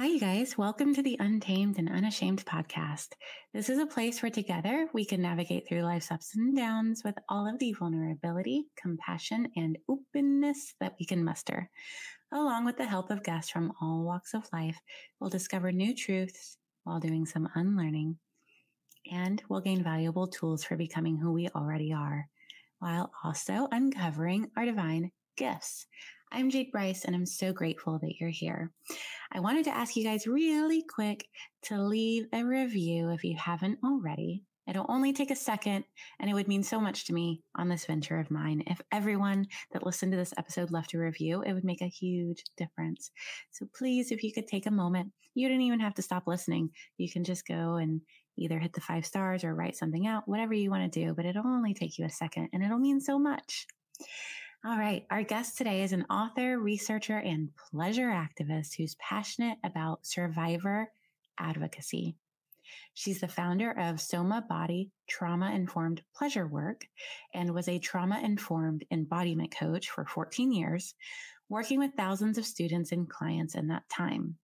Hi, you guys. Welcome to the Untamed and Unashamed podcast. This is a place where together we can navigate through life's ups and downs with all of the vulnerability, compassion, and openness that we can muster. Along with the help of guests from all walks of life, we'll discover new truths while doing some unlearning. And we'll gain valuable tools for becoming who we already are, while also uncovering our divine gifts. I'm Jade Bryce, and I'm so grateful that you're here. I wanted to ask you guys really quick to leave a review if you haven't already. It'll only take a second, and it would mean so much to me on this venture of mine. If everyone that listened to this episode left a review, it would make a huge difference. So please, if you could take a moment, you don't even have to stop listening. You can just go and either hit the five stars or write something out, whatever you want to do, but it'll only take you a second and it'll mean so much. All right. Our guest today is an author, researcher, and pleasure activist who's passionate about survivor advocacy. She's the founder of Soma Body Trauma Informed Pleasure Work and was a trauma informed embodiment coach for 14 years, working with thousands of students and clients in that time.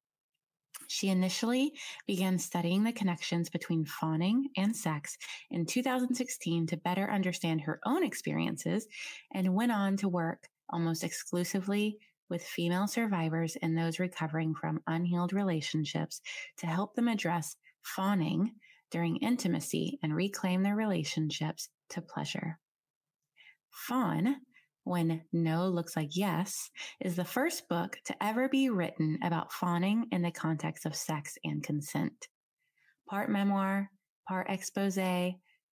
She initially began studying the connections between fawning and sex in 2016 to better understand her own experiences and went on to work almost exclusively with female survivors and those recovering from unhealed relationships to help them address fawning during intimacy and reclaim their relationships to pleasure. Fawn when No Looks Like Yes is the first book to ever be written about fawning in the context of sex and consent. Part memoir, part expose,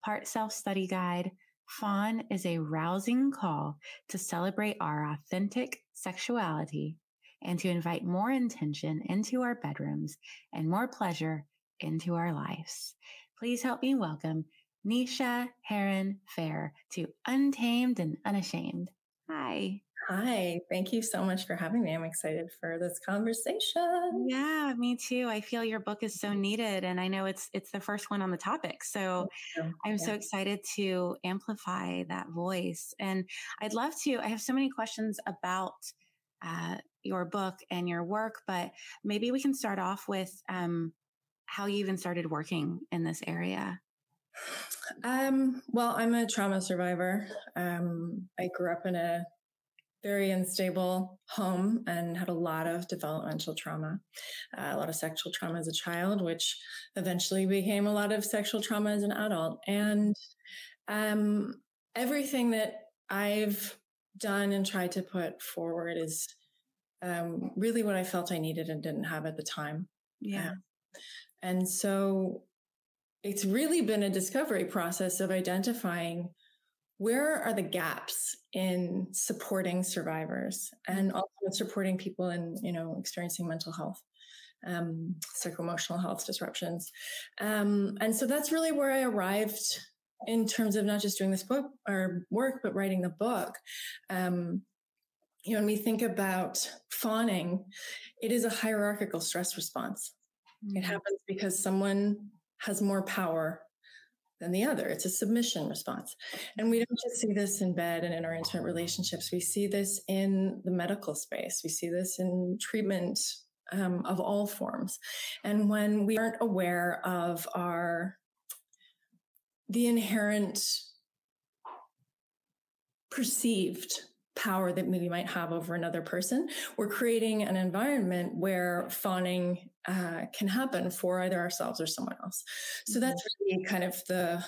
part self study guide, Fawn is a rousing call to celebrate our authentic sexuality and to invite more intention into our bedrooms and more pleasure into our lives. Please help me welcome Nisha Heron Fair to Untamed and Unashamed. Hi. Hi, thank you so much for having me. I'm excited for this conversation. Yeah, me too. I feel your book is so needed and I know it's it's the first one on the topic. So I'm so excited to amplify that voice. And I'd love to I have so many questions about uh, your book and your work, but maybe we can start off with um, how you even started working in this area. Um, well, I'm a trauma survivor. Um, I grew up in a very unstable home and had a lot of developmental trauma, uh, a lot of sexual trauma as a child, which eventually became a lot of sexual trauma as an adult. And um, everything that I've done and tried to put forward is um, really what I felt I needed and didn't have at the time. Yeah. And so it's really been a discovery process of identifying where are the gaps in supporting survivors and also supporting people in, you know, experiencing mental health, um, psycho-emotional health disruptions. Um, and so that's really where I arrived in terms of not just doing this book or work, but writing the book. Um, you know, when we think about fawning, it is a hierarchical stress response. It Mhm. happens because someone has more power than the other. It's a submission response. And we don't just see this in bed and in our intimate relationships. We see this in the medical space. We see this in treatment um, of all forms. And when we aren't aware of our, the inherent perceived power that we might have over another person, we're creating an environment where fawning uh, can happen for either ourselves or someone else. So that's really kind of the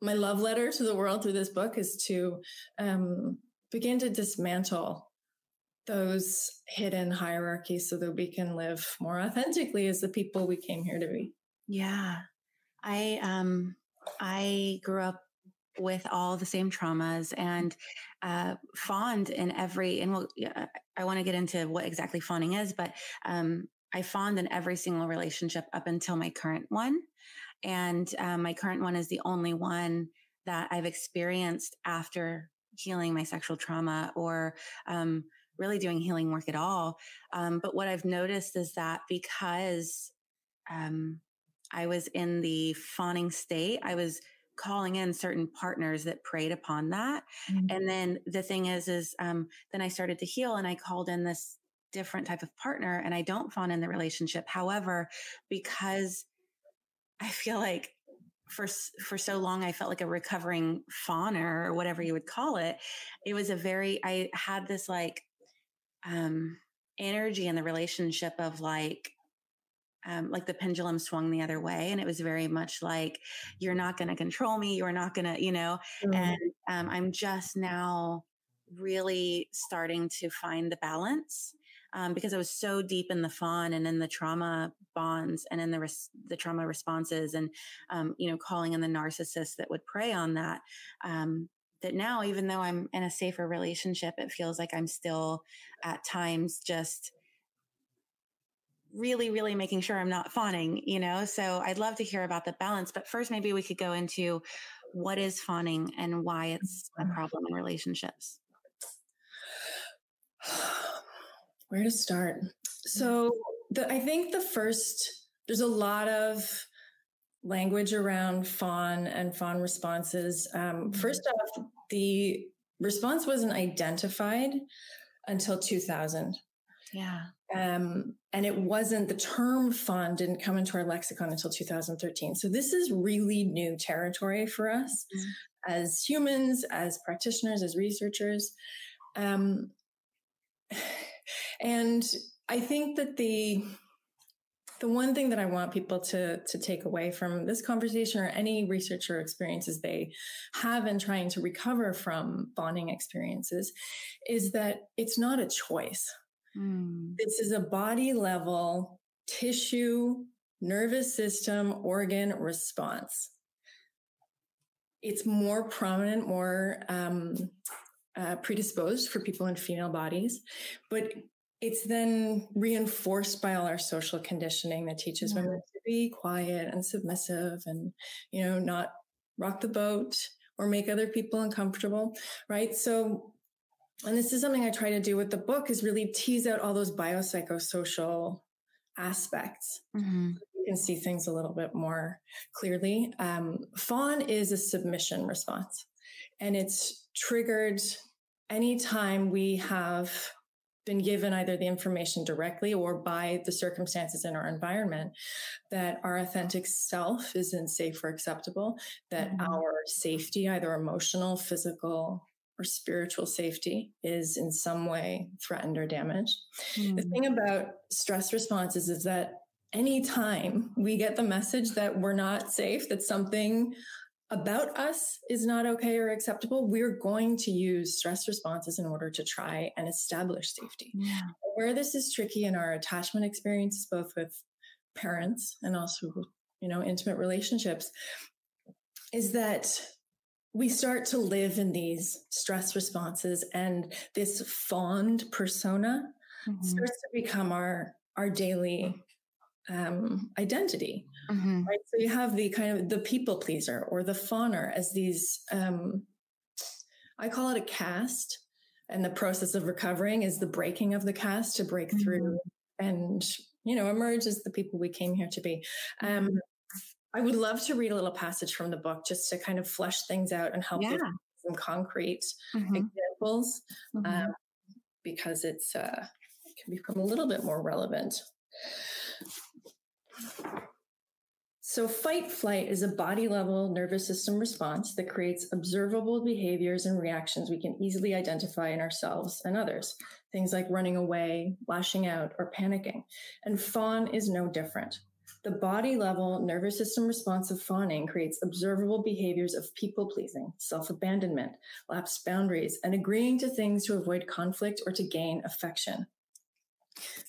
my love letter to the world through this book is to um, begin to dismantle those hidden hierarchies so that we can live more authentically as the people we came here to be. Yeah. I um I grew up with all the same traumas and uh, fawned in every and we'll, I want to get into what exactly fawning is, but um, I fawned in every single relationship up until my current one, and um, my current one is the only one that I've experienced after healing my sexual trauma or um, really doing healing work at all. Um, but what I've noticed is that because um, I was in the fawning state, I was calling in certain partners that preyed upon that. Mm-hmm. And then the thing is, is um, then I started to heal and I called in this different type of partner and I don't fawn in the relationship. However, because I feel like for for so long I felt like a recovering fawner or whatever you would call it. It was a very I had this like um, energy in the relationship of like, um, like the pendulum swung the other way. And it was very much like, you're not going to control me. You're not going to, you know, mm-hmm. and um, I'm just now really starting to find the balance. Um, because I was so deep in the fawn and in the trauma bonds and in the res- the trauma responses and um, you know calling in the narcissist that would prey on that um, that now, even though I'm in a safer relationship, it feels like I'm still at times just really, really making sure I'm not fawning, you know? So I'd love to hear about the balance. But first, maybe we could go into what is fawning and why it's a mm-hmm. problem in relationships. Where to start? So the, I think the first, there's a lot of language around fawn and fawn responses. Um, mm-hmm. first off, the response wasn't identified until 2000. Yeah. Um, and it wasn't the term fawn didn't come into our lexicon until 2013. So this is really new territory for us mm-hmm. as humans, as practitioners, as researchers. Um, and I think that the the one thing that I want people to, to take away from this conversation or any research or experiences they have in trying to recover from bonding experiences is that it's not a choice. Mm. This is a body level tissue, nervous system, organ response. It's more prominent, more um, uh, predisposed for people in female bodies, but it's then reinforced by all our social conditioning that teaches yeah. women to be quiet and submissive and, you know, not rock the boat or make other people uncomfortable. Right. So, and this is something I try to do with the book is really tease out all those biopsychosocial aspects. Mm-hmm. you can see things a little bit more clearly. Um, fawn is a submission response and it's triggered anytime we have been given either the information directly or by the circumstances in our environment that our authentic self isn't safe or acceptable, that mm-hmm. our safety, either emotional, physical, or spiritual safety is in some way threatened or damaged. Mm-hmm. The thing about stress responses is that anytime we get the message that we're not safe, that something about us is not okay or acceptable, we're going to use stress responses in order to try and establish safety. Yeah. Where this is tricky in our attachment experiences, both with parents and also, you know, intimate relationships, is that we start to live in these stress responses and this fond persona mm-hmm. starts to become our our daily um, identity. Mm-hmm. Right. So you have the kind of the people pleaser or the fawner as these, um, I call it a cast. And the process of recovering is the breaking of the cast to break mm-hmm. through and, you know, emerge as the people we came here to be. Um. I would love to read a little passage from the book just to kind of flesh things out and help yeah. with some concrete mm-hmm. examples mm-hmm. um, because it's uh, it can become a little bit more relevant. So, fight flight is a body level nervous system response that creates observable behaviors and reactions we can easily identify in ourselves and others. Things like running away, lashing out, or panicking. And fawn is no different. The body level nervous system response of fawning creates observable behaviors of people pleasing, self abandonment, lapsed boundaries, and agreeing to things to avoid conflict or to gain affection.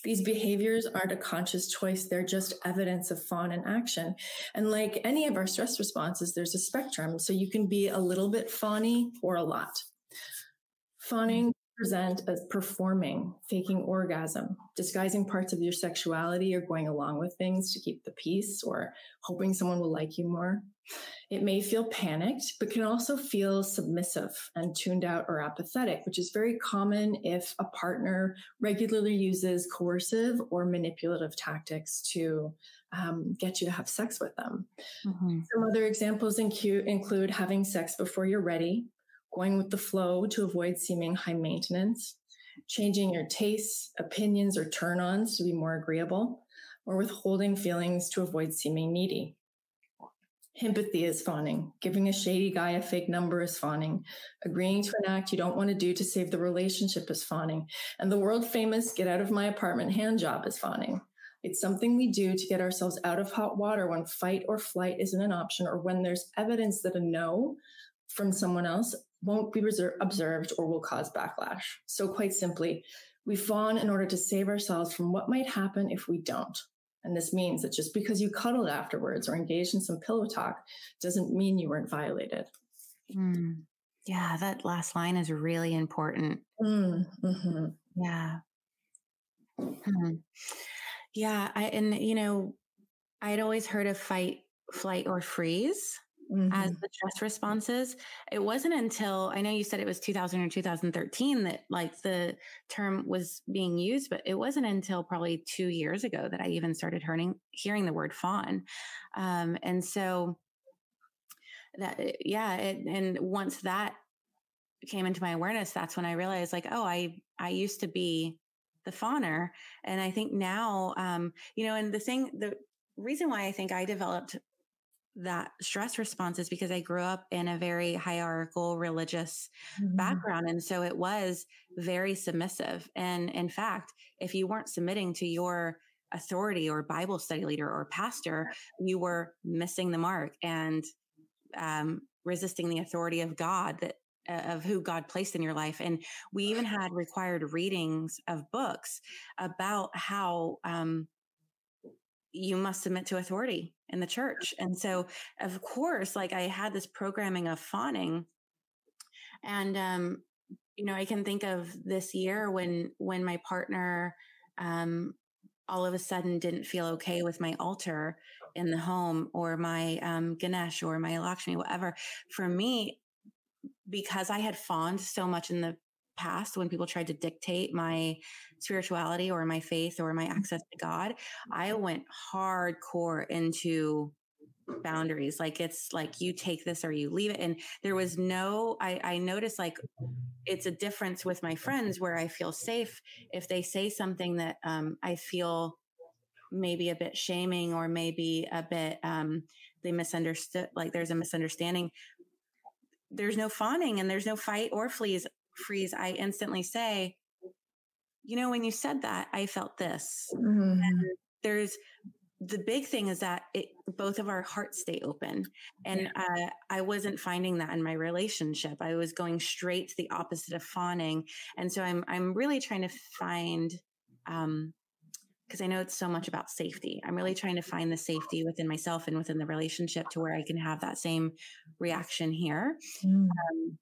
These behaviors aren't a conscious choice. They're just evidence of fawn in action. And like any of our stress responses, there's a spectrum. So you can be a little bit fawny or a lot. Fawning present as performing, faking orgasm, disguising parts of your sexuality or going along with things to keep the peace or hoping someone will like you more. It may feel panicked, but can also feel submissive and tuned out or apathetic, which is very common if a partner regularly uses coercive or manipulative tactics to um, get you to have sex with them. Mm-hmm. Some other examples include having sex before you're ready, going with the flow to avoid seeming high maintenance, changing your tastes, opinions, or turn ons to be more agreeable, or withholding feelings to avoid seeming needy. Empathy is fawning. Giving a shady guy a fake number is fawning. Agreeing to an act you don't want to do to save the relationship is fawning. And the world famous get out of my apartment hand job is fawning. It's something we do to get ourselves out of hot water when fight or flight isn't an option or when there's evidence that a no from someone else won't be reserve, observed or will cause backlash. So, quite simply, we fawn in order to save ourselves from what might happen if we don't. And this means that just because you cuddled afterwards or engaged in some pillow talk doesn't mean you weren't violated. Mm. Yeah, that last line is really important. Mm. Mm-hmm. Yeah. Hmm. Yeah. I, and, you know, I'd always heard of fight, flight, or freeze mm-hmm. as the stress responses. It wasn't until I know you said it was 2000 or 2013 that like the term was being used, but it wasn't until probably two years ago that I even started hearing hearing the word fawn. Um, and so that yeah, it, and once that came into my awareness, that's when I realized like, oh, I I used to be the fawner, and I think now, um, you know, and the thing the reason why I think I developed that stress response is because I grew up in a very hierarchical religious mm-hmm. background. And so it was very submissive. And in fact, if you weren't submitting to your authority or Bible study leader or pastor, you were missing the mark and um, resisting the authority of God that uh, of who God placed in your life. And we even had required readings of books about how um, you must submit to authority in the church. And so, of course, like I had this programming of fawning. And, um, you know, I can think of this year when, when my partner, um, all of a sudden didn't feel okay with my altar in the home or my, um, Ganesh or my Lakshmi, whatever. For me, because I had fawned so much in the past when people tried to dictate my spirituality or my faith or my mm-hmm. access to God, I went hardcore into boundaries. Like it's like you take this or you leave it. And there was no, I, I noticed like it's a difference with my friends where I feel safe if they say something that um, I feel maybe a bit shaming or maybe a bit um, they misunderstood, like there's a misunderstanding. There's no fawning and there's no fight or fleas freeze, I instantly say, you know, when you said that, I felt this. Mm-hmm. there's the big thing is that it, both of our hearts stay open. And uh, I wasn't finding that in my relationship. I was going straight to the opposite of fawning. And so I'm, I'm really trying to find, um, because I know it's so much about safety. I'm really trying to find the safety within myself and within the relationship to where I can have that same reaction here. Mm. Um,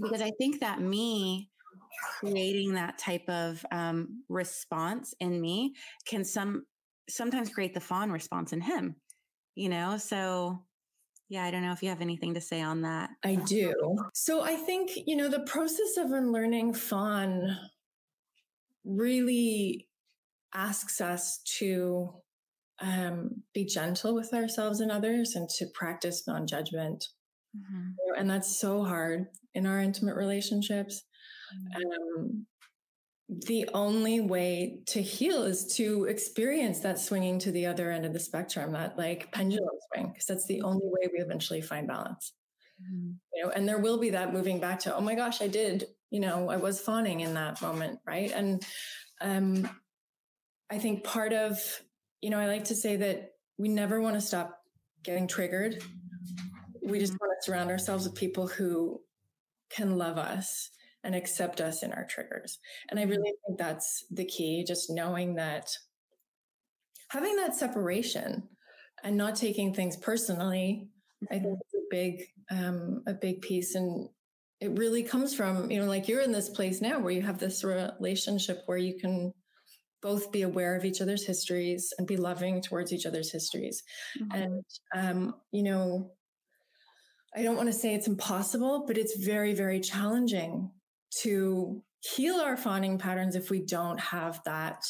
because I think that me creating that type of um, response in me can some sometimes create the fawn response in him. You know, so yeah, I don't know if you have anything to say on that. I do. So I think you know the process of unlearning fawn really asks us to um, be gentle with ourselves and others and to practice non-judgment Mm-hmm. And that's so hard in our intimate relationships. Mm-hmm. Um, the only way to heal is to experience that swinging to the other end of the spectrum, that like pendulum swing, because that's the only way we eventually find balance. Mm-hmm. You know, and there will be that moving back to, oh my gosh, I did, you know, I was fawning in that moment, right? And um, I think part of, you know, I like to say that we never want to stop getting triggered. We just Mhm. want to surround ourselves with people who can love us and accept us in our triggers. And I really think that's the key, just knowing that having that separation and not taking things personally, I think is a big, um, a big piece. And it really comes from, you know, like you're in this place now where you have this relationship where you can both be aware of each other's histories and be loving towards each other's histories. Mhm. And, um, you know, I don't want to say it's impossible, but it's very, very challenging to heal our fawning patterns if we don't have that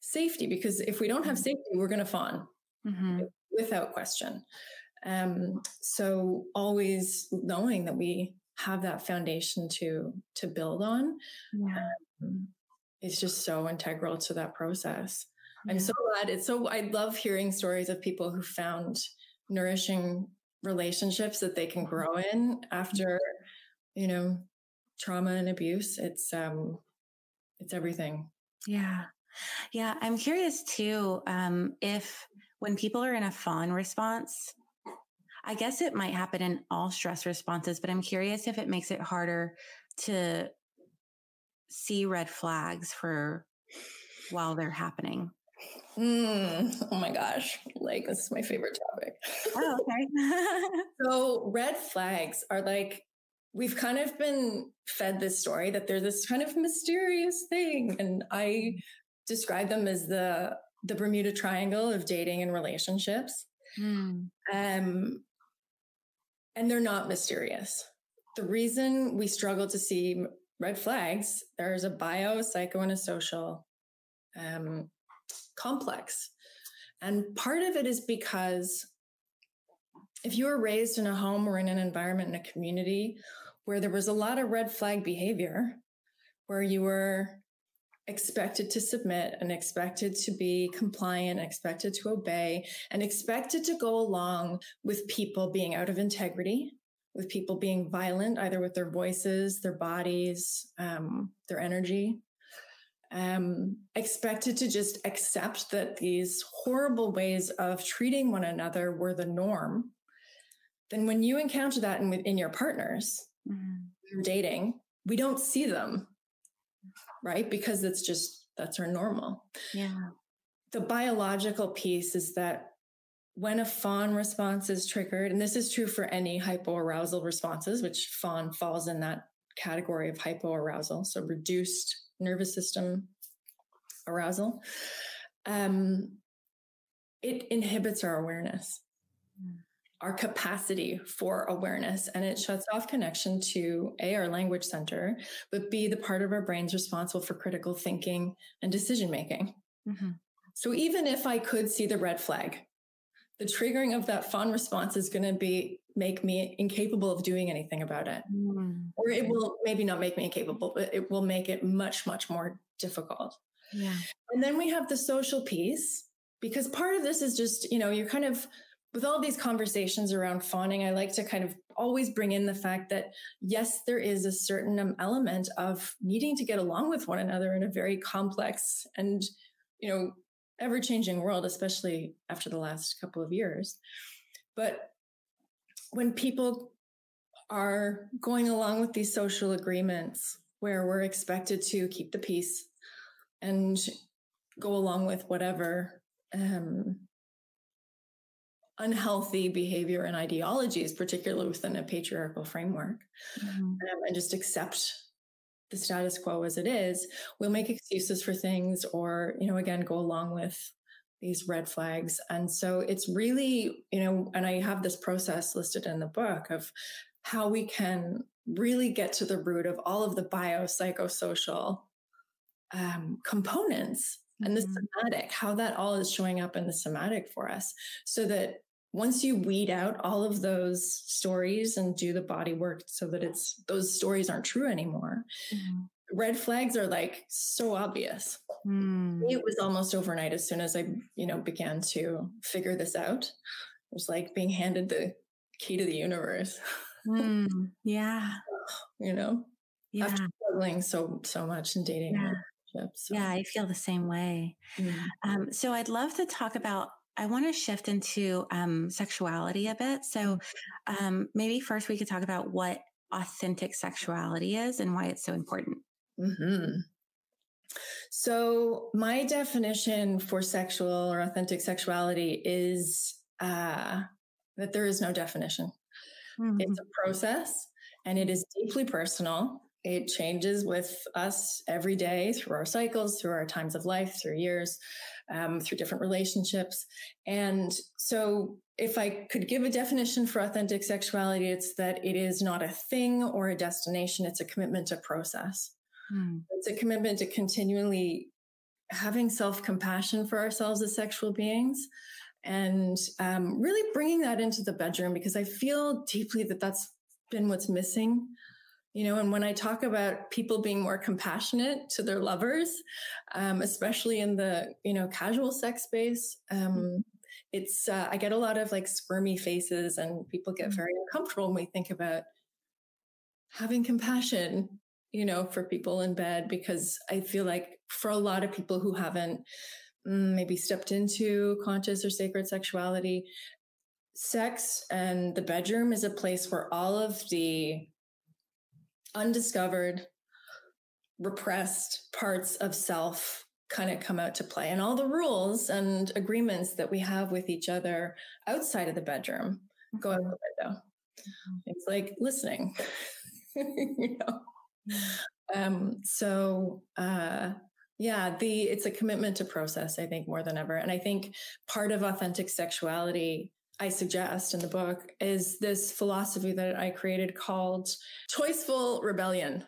safety. Because if we don't have safety, we're going to fawn Mhm. without question. Um, so always knowing that we have that foundation to to build on Yeah. um, is just so integral to that process. I'm so glad it's so I love hearing stories of people who found nourishing relationships that they can grow in after, you know, trauma and abuse. It's um it's everything. Yeah. Yeah. I'm curious too, um, if when people are in a fawn response, I guess it might happen in all stress responses, but I'm curious if it makes it harder to see red flags for while they're happening. Mm, oh my gosh. Like this is my favorite topic. Oh, okay. So red flags are like we've kind of been fed this story that they're this kind of mysterious thing, and I describe them as the the Bermuda Triangle of dating and relationships. Hmm. Um, and they're not mysterious. The reason we struggle to see red flags, there's a bio, psycho, and a social um, complex. And part of it is because if you were raised in a home or in an environment in a community where there was a lot of red flag behavior, where you were expected to submit and expected to be compliant, expected to obey, and expected to go along with people being out of integrity, with people being violent, either with their voices, their bodies, um, their energy. Um, expected to just accept that these horrible ways of treating one another were the norm. Then, when you encounter that in, in your partners, Mhm. you're dating, we don't see them, right? Because it's just that's our normal. Yeah. The biological piece is that when a fawn response is triggered, and this is true for any hypoarousal responses, which fawn falls in that category of hypoarousal, so reduced nervous system arousal, um, it inhibits our awareness, Mm. our capacity for awareness, and it shuts off connection to A, our language center, but B, the part of our brains responsible for critical thinking and decision making. Mhm. So even if I could see the red flag, the triggering of that fawn response is going to be make me incapable of doing anything about it. Mm. Or it will maybe not make me incapable, but it will make it much, much more difficult. Yeah. And then we have the social piece because part of this is just, you know, you're kind of with all these conversations around fawning, I like to kind of always bring in the fact that yes, there is a certain element of needing to get along with one another in a very complex and, you know, ever changing world, especially after the last couple of years. But when people are going along with these social agreements where we're expected to keep the peace and go along with whatever um, unhealthy behavior and ideologies, particularly within a patriarchal framework, Mhm. um, and just accept the status quo as it is, we'll make excuses for things or, you know, again, go along with these red flags. And so it's really, you know, and I have this process listed in the book of how we can really get to the root of all of the biopsychosocial um, components and the Mhm. somatic, how that all is showing up in the somatic for us. So that once you weed out all of those stories and do the body work so that it's those stories aren't true anymore, Mhm. red flags are like so obvious. Mm. It was almost overnight as soon as I, you know, began to figure this out. It was like being handed the key to the universe, Mm. Yeah. you know, Yeah. after struggling so so much in dating Yeah. relationships. So, Yeah. I feel the same way. mm. Um, so I'd love to talk about I want to shift into um, sexuality a bit. So, um, maybe first we could talk about what authentic sexuality is and why it's so important. Mm-hmm. So, my definition for sexual or authentic sexuality is uh, that there is no definition. Mm-hmm. It's a process and it is deeply personal. It changes with us every day through our cycles, through our times of life, through years, um, through different relationships. And so, if I could give a definition for authentic sexuality, it's that it is not a thing or a destination, it's a commitment to process. Mm. It's a commitment to continually having self compassion for ourselves as sexual beings and um, really bringing that into the bedroom because I feel deeply that that's been what's missing. You know, and when I talk about people being more compassionate to their lovers, um, especially in the, you know, casual sex space, um, it's, uh, I get a lot of like squirmy faces and people get mm. very uncomfortable when we think about having compassion you know, for people in bed because I feel like for a lot of people who haven't mm, maybe stepped into conscious or sacred sexuality, sex and the bedroom is a place where all of the undiscovered, repressed parts of self kind of come out to play and all the rules and agreements that we have with each other outside of the bedroom go out the window. Mm-hmm. It's like listening, you know, um, so, uh, yeah, the, it's a commitment to process, I think, more than ever. And I think part of authentic sexuality I suggest in the book is this philosophy that I created called choiceful rebellion.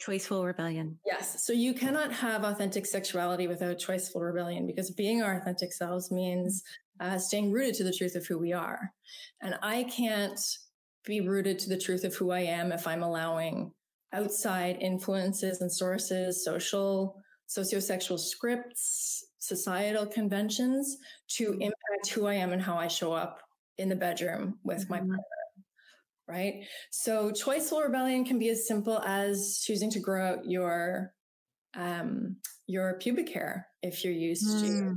Choiceful rebellion. Yes. So you cannot have authentic sexuality without choiceful rebellion because being our authentic selves means uh, staying rooted to the truth of who we are. And I can't be rooted to the truth of who I am if I'm allowing outside influences and sources, social, sociosexual scripts, societal conventions to mm-hmm. impact who I am and how I show up in the bedroom with mm-hmm. my partner. Right. So choiceful rebellion can be as simple as choosing to grow out your, um, your pubic hair if you're used mm. to,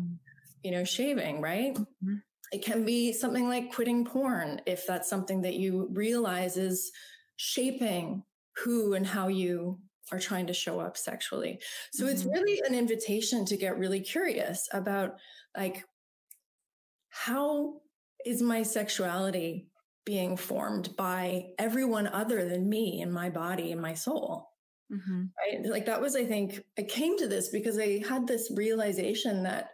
you know, shaving, right? Mm-hmm. It can be something like quitting porn if that's something that you realize is shaping who and how you are trying to show up sexually. So mm-hmm. it's really an invitation to get really curious about like, how is my sexuality being formed by everyone other than me and my body and my soul? Mm-hmm. Right. Like that was, I think, I came to this because I had this realization that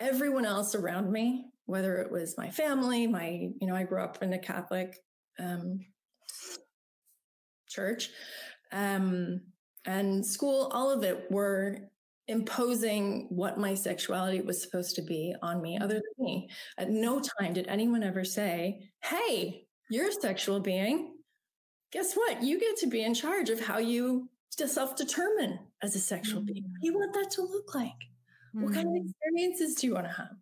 everyone else around me, whether it was my family, my, you know, I grew up in a Catholic um, church um, and school, all of it were imposing what my sexuality was supposed to be on me other than me. At no time did anyone ever say, Hey, you're a sexual being. Guess what? You get to be in charge of how you self determine as a sexual mm-hmm. being. What do you want that to look like? Mm-hmm. What kind of mm-hmm. experiences do you want to have?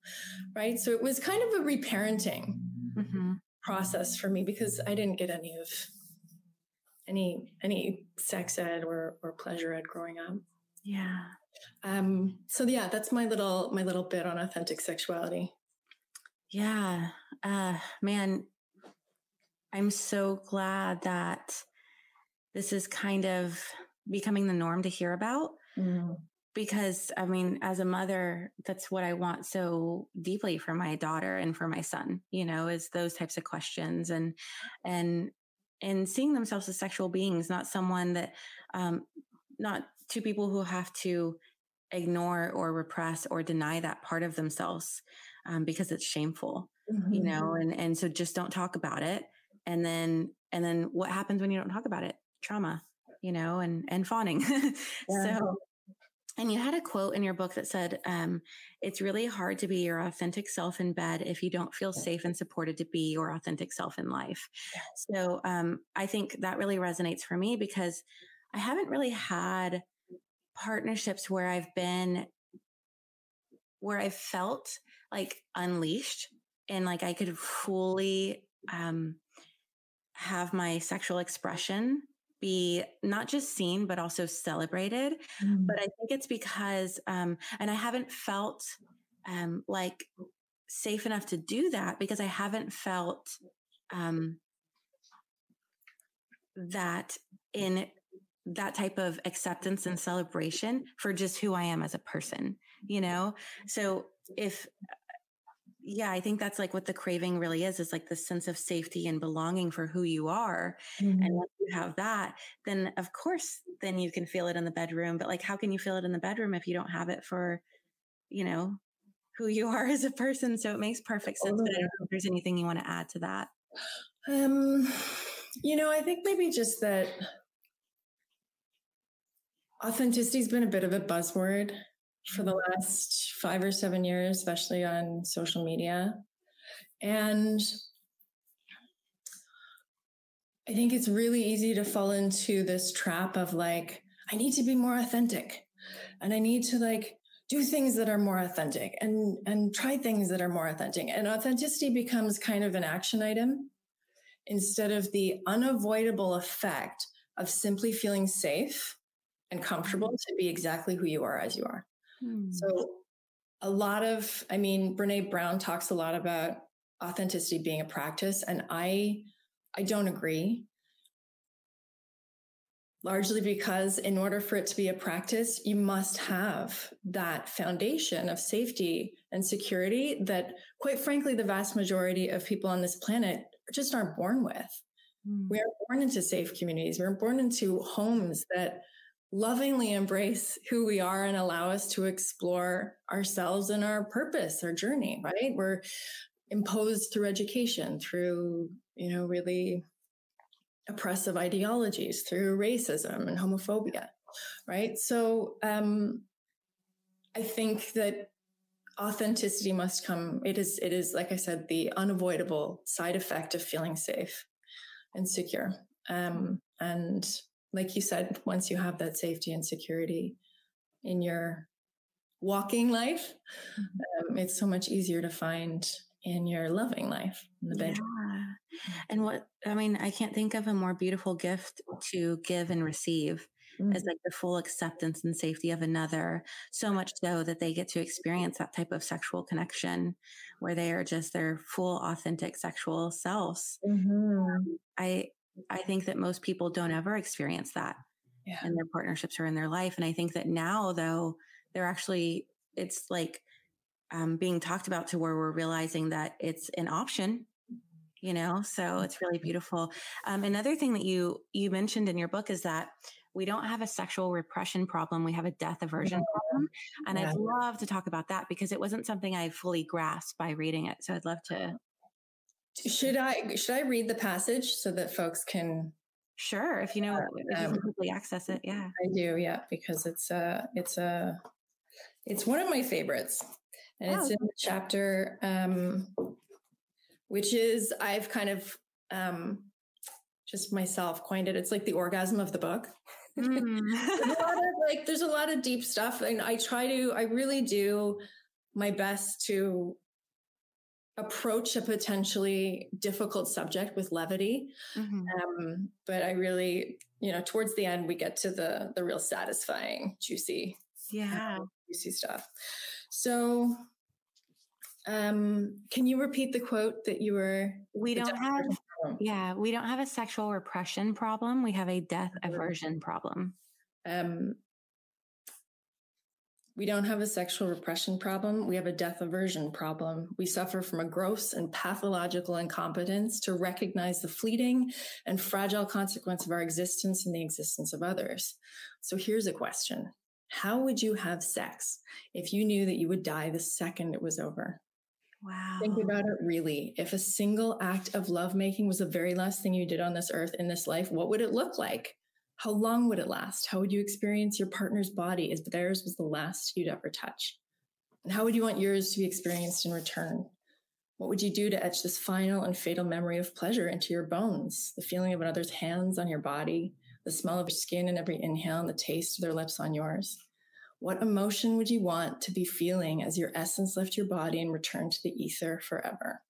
Right. So it was kind of a reparenting mm-hmm. process for me because I didn't get any of any any sex ed or or pleasure ed growing up. Yeah. Um, so yeah, that's my little my little bit on authentic sexuality. Yeah. Uh man, I'm so glad that this is kind of becoming the norm to hear about. Mm. Because I mean, as a mother, that's what I want so deeply for my daughter and for my son, you know, is those types of questions and, and and seeing themselves as sexual beings, not someone that, um, not two people who have to ignore or repress or deny that part of themselves um, because it's shameful, mm-hmm. you know, and, and so just don't talk about it. And then, and then what happens when you don't talk about it? Trauma, you know, and, and fawning. Yeah. so and you had a quote in your book that said, um, it's really hard to be your authentic self in bed if you don't feel safe and supported to be your authentic self in life. So, um, I think that really resonates for me because I haven't really had partnerships where I've been, where I've felt like unleashed and like I could fully, um, have my sexual expression be not just seen, but also celebrated. Mm. But I think it's because, um, and I haven't felt um, like safe enough to do that because I haven't felt um, that in that type of acceptance and celebration for just who I am as a person, you know? So if, yeah, I think that's like what the craving really is, is like the sense of safety and belonging for who you are. Mm-hmm. And once you have that, then of course, then you can feel it in the bedroom. But like, how can you feel it in the bedroom if you don't have it for, you know, who you are as a person? So it makes perfect sense. But I don't know if there's anything you want to add to that. Um, you know, I think maybe just that Authenticity's been a bit of a buzzword for the last five or seven years, especially on social media. And I think it's really easy to fall into this trap of like, I need to be more authentic and I need to like do things that are more authentic and, and try things that are more authentic. And authenticity becomes kind of an action item instead of the unavoidable effect of simply feeling safe and comfortable mm-hmm. to be exactly who you are as you are. Hmm. So, a lot of, I mean, Brene Brown talks a lot about authenticity being a practice, and I, I don't agree. Largely because, in order for it to be a practice, you must have that foundation of safety and security that, quite frankly, the vast majority of people on this planet just aren't born with. We are born into safe communities. We're born into homes that lovingly embrace who we are and allow us to explore ourselves and our purpose, our journey, right? We're imposed through education, through, you know, really oppressive ideologies, through racism and homophobia, right? So, um, I think that authenticity must come. It is, it is, like I said, the unavoidable side effect of feeling safe and secure. Um, and like you said, once you have that safety and security in your walking life, mm-hmm. um, it's so much easier to find in your loving life in the bedroom. Yeah. And what, I mean, I can't think of a more beautiful gift to give and receive mm-hmm. as like the full acceptance and safety of another. So much so that they get to experience that type of sexual connection where they are just their full authentic sexual selves. Mm-hmm. I, I think that most people don't ever experience that yeah. in their partnerships or in their life. And I think that now, though, they're actually, it's like um, being talked about to where we're realizing that it's an option you know so it's really beautiful um, another thing that you you mentioned in your book is that we don't have a sexual repression problem we have a death aversion yeah. problem and yeah. i'd love to talk about that because it wasn't something i fully grasped by reading it so i'd love to should I should I read the passage so that folks can? Sure, if you know if you um, quickly access it, yeah, I do, yeah, because it's a it's a it's one of my favorites, and oh. it's in the chapter, um, which is I've kind of um, just myself coined it. It's like the orgasm of the book. Mm. there's of, like there's a lot of deep stuff, and I try to, I really do my best to approach a potentially difficult subject with levity. Mm-hmm. Um, but I really, you know, towards the end, we get to the the real satisfying, juicy, yeah, uh, juicy stuff. So, um, can you repeat the quote that you were? We don't have, yeah, we don't have a sexual repression problem. We have a death aversion problem. Um, we don't have a sexual repression problem. We have a death aversion problem. We suffer from a gross and pathological incompetence to recognize the fleeting and fragile consequence of our existence and the existence of others. So here's a question. How would you have sex if you knew that you would die the second it was over? Wow. Think about it really. If a single act of lovemaking was the very last thing you did on this earth in this life, what would it look like? How long would it last? How would you experience your partner's body as theirs was the last you'd ever touch? And how would you want yours to be experienced in return? What would you do to etch this final and fatal memory of pleasure into your bones? The feeling of another's hands on your body, the smell of your skin in every inhale, and the taste of their lips on yours. What emotion would you want to be feeling as your essence left your body and returned to the ether forever?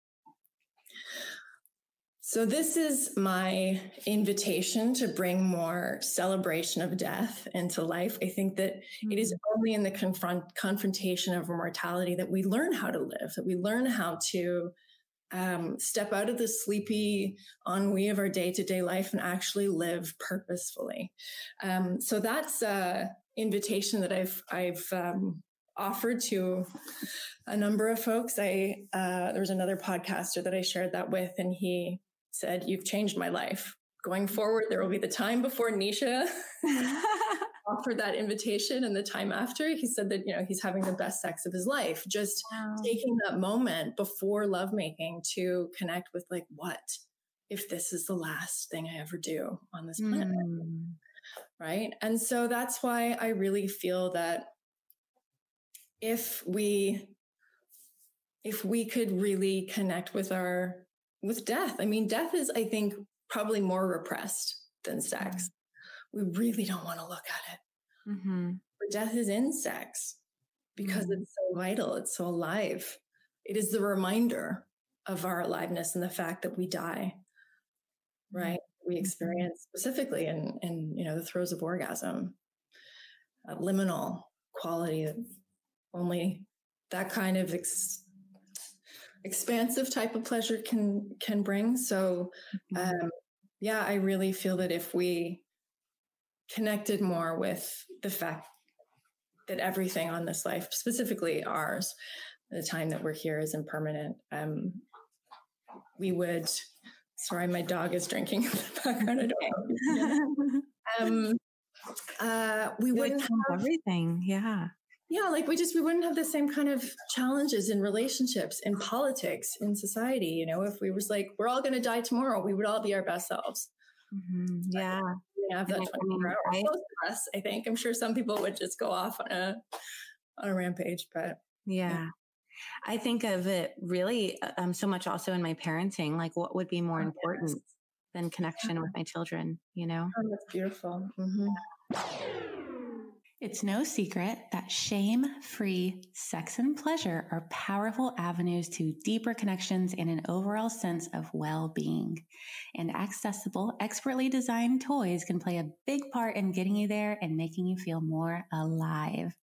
So, this is my invitation to bring more celebration of death into life. I think that it is mm-hmm. only in the confront, confrontation of mortality that we learn how to live, that we learn how to um, step out of the sleepy ennui of our day to day life and actually live purposefully. Um, so, that's an invitation that I've, I've, um, offered to a number of folks. I uh, there was another podcaster that I shared that with, and he said, You've changed my life. Going forward, there will be the time before Nisha offered that invitation and the time after. He said that, you know, he's having the best sex of his life. Just wow. taking that moment before lovemaking to connect with, like, what if this is the last thing I ever do on this planet? Mm. Right. And so that's why I really feel that if we if we could really connect with our with death. I mean, death is, I think, probably more repressed than sex. We really don't want to look at it. Mm-hmm. But death is in sex because mm-hmm. it's so vital, it's so alive. It is the reminder of our aliveness and the fact that we die, right? We mm-hmm. experience specifically in, in you know, the throes of orgasm, a liminal quality that only that kind of ex- expansive type of pleasure can can bring. So, mm-hmm. um, yeah, I really feel that if we connected more with the fact that everything on this life, specifically ours, the time that we're here is impermanent, um, we would. Sorry, my dog is drinking in the background. I don't um, uh, we wouldn't have everything. Yeah yeah like we just we wouldn't have the same kind of challenges in relationships in politics in society you know if we was like we're all going to die tomorrow we would all be our best selves mm-hmm. yeah have that 24 hours I, us, I think i'm sure some people would just go off on a on a rampage but yeah. yeah. I think of it really uh, um, so much also in my parenting, like what would be more oh, important yes. than connection with my children, you know? Oh, that's beautiful. Mm-hmm. It's no secret that shame free sex and pleasure are powerful avenues to deeper connections and an overall sense of well being. And accessible, expertly designed toys can play a big part in getting you there and making you feel more alive.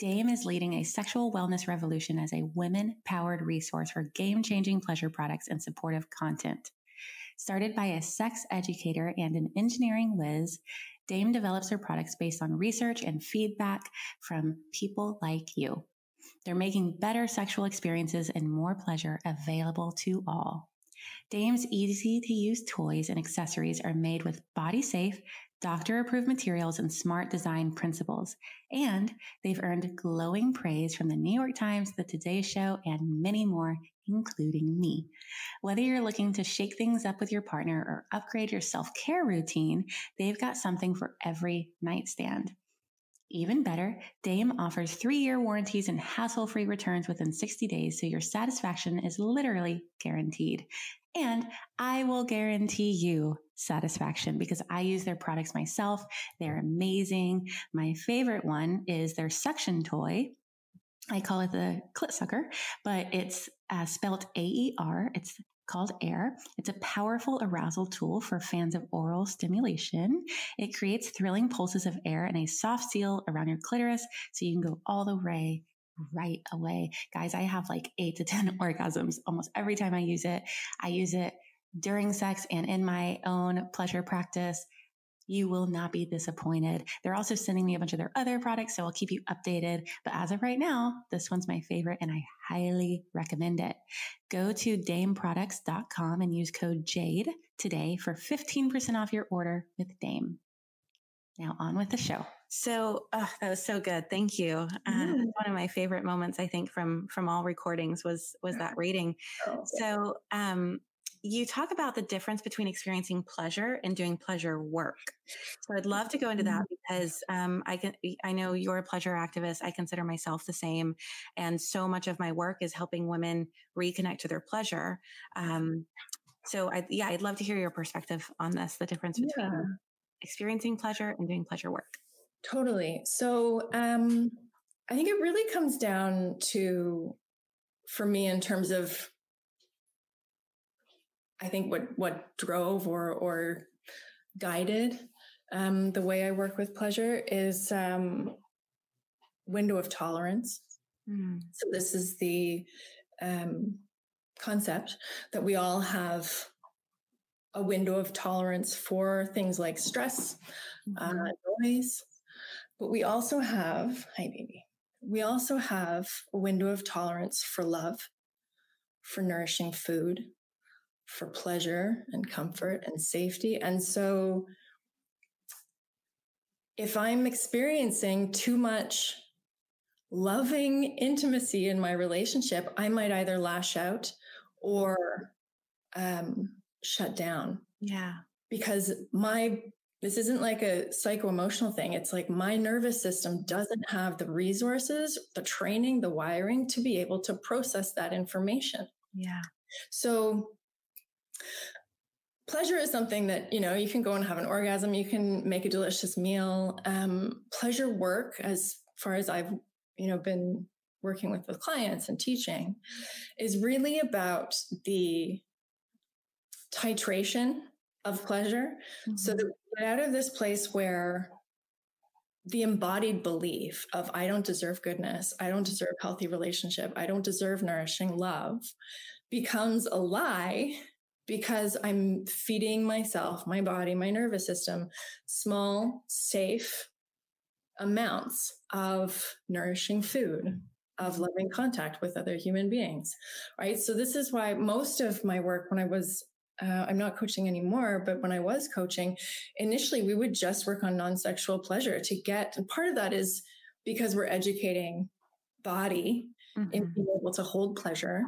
Dame is leading a sexual wellness revolution as a women powered resource for game changing pleasure products and supportive content. Started by a sex educator and an engineering whiz, Dame develops her products based on research and feedback from people like you. They're making better sexual experiences and more pleasure available to all. Dame's easy to use toys and accessories are made with body safe, doctor approved materials and smart design principles. And they've earned glowing praise from the New York Times, the Today Show, and many more including me. Whether you're looking to shake things up with your partner or upgrade your self care routine, they've got something for every nightstand. Even better, Dame offers three year warranties and hassle free returns within 60 days, so your satisfaction is literally guaranteed. And I will guarantee you satisfaction because I use their products myself. They're amazing. My favorite one is their suction toy. I call it the clit sucker, but it's uh, spelled A E R. It's called Aer. It's a powerful arousal tool for fans of oral stimulation. It creates thrilling pulses of air and a soft seal around your clitoris so you can go all the way right away. Guys, I have like eight to 10 orgasms almost every time I use it. I use it during sex and in my own pleasure practice. You will not be disappointed. They're also sending me a bunch of their other products, so I'll keep you updated. But as of right now, this one's my favorite and I highly recommend it. Go to dameproducts.com and use code JADE today for 15% off your order with Dame. Now on with the show. So oh, that was so good. Thank you. Uh, one of my favorite moments, I think, from from all recordings was was that reading. Oh, so um, you talk about the difference between experiencing pleasure and doing pleasure work. So I'd love to go into that mm-hmm. because um, I can I know you're a pleasure activist. I consider myself the same, and so much of my work is helping women reconnect to their pleasure. Um, so I, yeah, I'd love to hear your perspective on this. The difference between yeah. experiencing pleasure and doing pleasure work. Totally. So um, I think it really comes down to, for me, in terms of I think what what drove or or guided um, the way I work with pleasure is um, window of tolerance. Mm. So this is the um, concept that we all have a window of tolerance for things like stress, uh, mm-hmm. uh, noise, but we also have, hi baby, we also have a window of tolerance for love, for nourishing food, for pleasure and comfort and safety. And so if I'm experiencing too much loving intimacy in my relationship, I might either lash out or um, shut down. Yeah. Because my, this isn't like a psycho emotional thing. It's like my nervous system doesn't have the resources, the training, the wiring to be able to process that information. Yeah. So pleasure is something that you know you can go and have an orgasm you can make a delicious meal um, pleasure work as far as i've you know been working with with clients and teaching is really about the titration of pleasure mm-hmm. so that we get out of this place where the embodied belief of i don't deserve goodness i don't deserve healthy relationship i don't deserve nourishing love becomes a lie because I'm feeding myself, my body, my nervous system, small, safe amounts of nourishing food, of loving contact with other human beings, right? So this is why most of my work when I was uh, I'm not coaching anymore, but when I was coaching, initially we would just work on non-sexual pleasure to get, and part of that is because we're educating body mm-hmm. in being able to hold pleasure,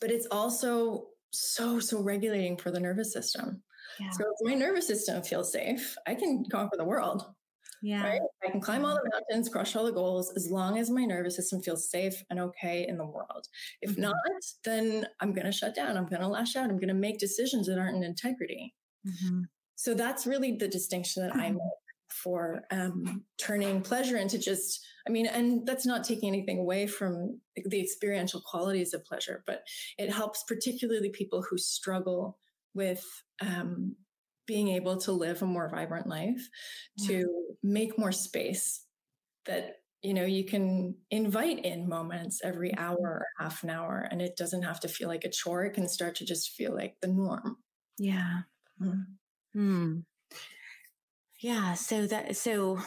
but it's also so, so regulating for the nervous system. Yeah. So if my nervous system feels safe, I can conquer the world. Yeah. Right? I can climb all the mountains, crush all the goals as long as my nervous system feels safe and okay in the world. If mm-hmm. not, then I'm going to shut down. I'm going to lash out. I'm going to make decisions that aren't in integrity. Mm-hmm. So that's really the distinction that I make for um, turning pleasure into just, I mean, and that's not taking anything away from the experiential qualities of pleasure, but it helps particularly people who struggle with um, being able to live a more vibrant life, yeah. to make more space that you know you can invite in moments every mm-hmm. hour or half an hour and it doesn't have to feel like a chore it can start to just feel like the norm yeah mm. Hmm. Yeah. So that, so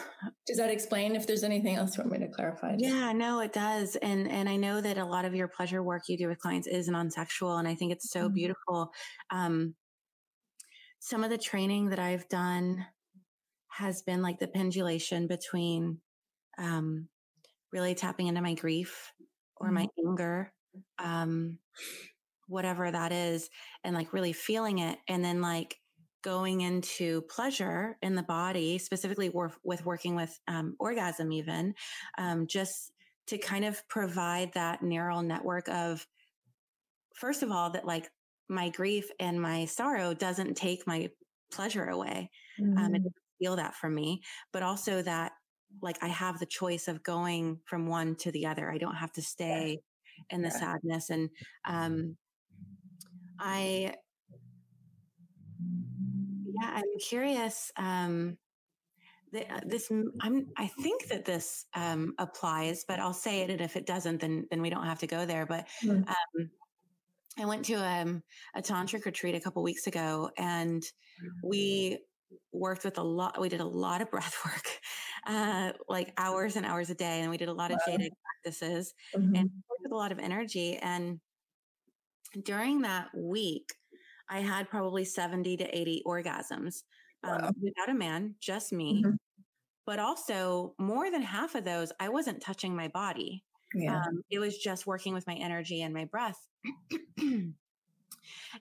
does that explain if there's anything else you want me to clarify? Yeah, no, it does. And, and I know that a lot of your pleasure work you do with clients is non-sexual. And I think it's so mm-hmm. beautiful. Um, some of the training that I've done has been like the pendulation between, um, really tapping into my grief or mm-hmm. my anger, um, whatever that is, and like really feeling it. And then like, going into pleasure in the body, specifically with working with um, orgasm, even um, just to kind of provide that neural network of, first of all, that like my grief and my sorrow doesn't take my pleasure away. Mm-hmm. Um, it doesn't feel that from me, but also that like I have the choice of going from one to the other. I don't have to stay yeah. in the yeah. sadness. And um, I yeah, I'm curious. Um, the, uh, this I'm I think that this um, applies, but I'll say it, and if it doesn't, then then we don't have to go there. But mm. um, I went to um, a tantric retreat a couple weeks ago, and we worked with a lot. We did a lot of breath work, uh, like hours and hours a day, and we did a lot of wow. practices mm-hmm. and worked with a lot of energy. And during that week, I had probably 70 to 80 orgasms um, wow. without a man, just me. Mm-hmm. But also, more than half of those, I wasn't touching my body. Yeah. Um, it was just working with my energy and my breath.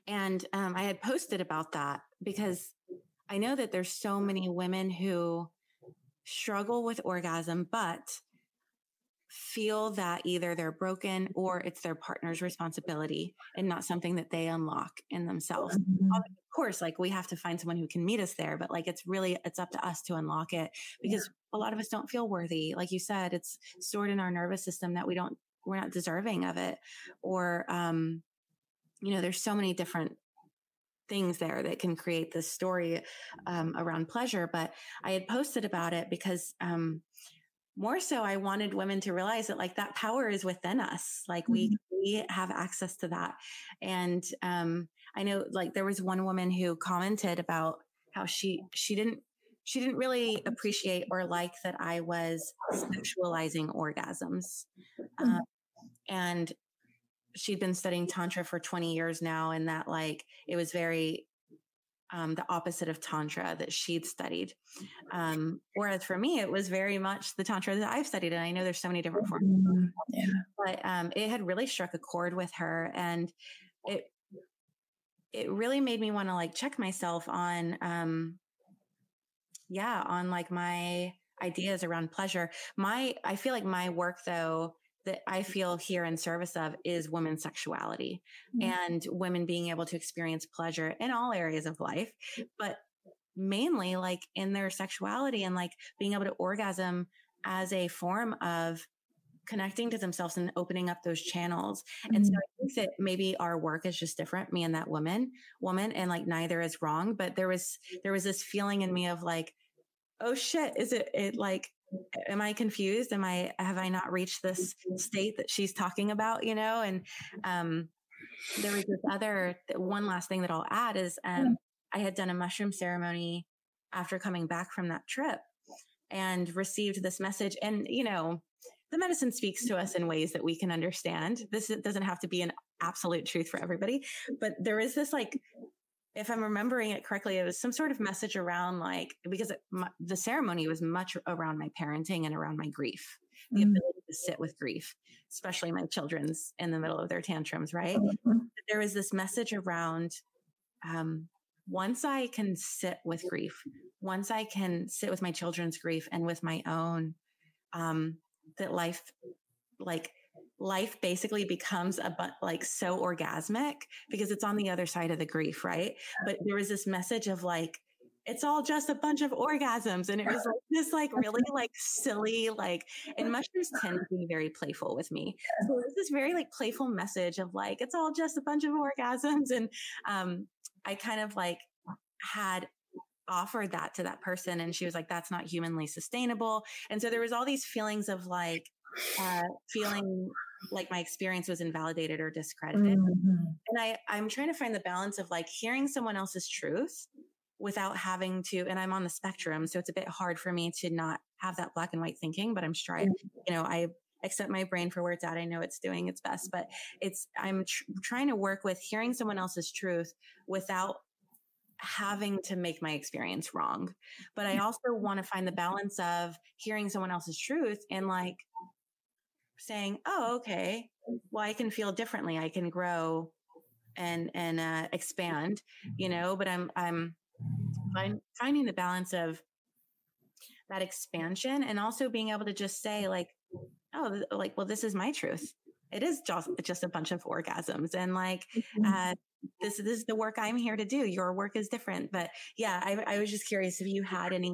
and um, I had posted about that because I know that there's so many women who struggle with orgasm, but feel that either they're broken or it's their partner's responsibility and not something that they unlock in themselves. Mm-hmm. Of course, like we have to find someone who can meet us there, but like it's really, it's up to us to unlock it because yeah. a lot of us don't feel worthy. Like you said, it's stored in our nervous system that we don't, we're not deserving of it. Or, um, you know, there's so many different things there that can create this story um, around pleasure. But I had posted about it because um, more so I wanted women to realize that like that power is within us. Like mm-hmm. we we have access to that. And um, I know like there was one woman who commented about how she she didn't she didn't really appreciate or like that I was sexualizing orgasms. Mm-hmm. Um, and she'd been studying tantra for 20 years now and that like it was very um, the opposite of tantra that she'd studied um, whereas for me it was very much the tantra that i've studied and i know there's so many different forms mm-hmm. yeah. but um, it had really struck a chord with her and it it really made me want to like check myself on um yeah on like my ideas around pleasure my i feel like my work though that I feel here in service of is women's sexuality mm-hmm. and women being able to experience pleasure in all areas of life, but mainly like in their sexuality and like being able to orgasm as a form of connecting to themselves and opening up those channels. Mm-hmm. And so mm-hmm. I think that maybe our work is just different, me and that woman, woman, and like neither is wrong. But there was there was this feeling in me of like, oh shit, is it it like am I confused? Am I, have I not reached this state that she's talking about, you know? And, um, there was this other, one last thing that I'll add is, um, I had done a mushroom ceremony after coming back from that trip and received this message. And, you know, the medicine speaks to us in ways that we can understand. This doesn't have to be an absolute truth for everybody, but there is this like if I'm remembering it correctly, it was some sort of message around like, because it, my, the ceremony was much around my parenting and around my grief, the mm-hmm. ability to sit with grief, especially my children's in the middle of their tantrums, right? Mm-hmm. There was this message around, um, once I can sit with grief, once I can sit with my children's grief and with my own, um, that life, like life basically becomes a but like so orgasmic because it's on the other side of the grief, right? But there was this message of like, it's all just a bunch of orgasms. And it was like this like really like silly, like, and mushrooms tend to be very playful with me. So was this very like playful message of like, it's all just a bunch of orgasms. And um, I kind of like had offered that to that person and she was like that's not humanly sustainable and so there was all these feelings of like uh, feeling like my experience was invalidated or discredited. Mm-hmm. And I, I'm trying to find the balance of like hearing someone else's truth without having to, and I'm on the spectrum. So it's a bit hard for me to not have that black and white thinking, but I'm trying, mm-hmm. you know, I accept my brain for where it's at. I know it's doing its best, but it's, I'm tr- trying to work with hearing someone else's truth without having to make my experience wrong. But I also want to find the balance of hearing someone else's truth and like saying, "Oh, okay. Well, I can feel differently. I can grow and and uh, expand." You know, but I'm I'm find, finding the balance of that expansion and also being able to just say like, "Oh, like, well, this is my truth. It is just just a bunch of orgasms, and like, mm-hmm. uh, this this is the work I'm here to do. Your work is different." But yeah, I, I was just curious if you had any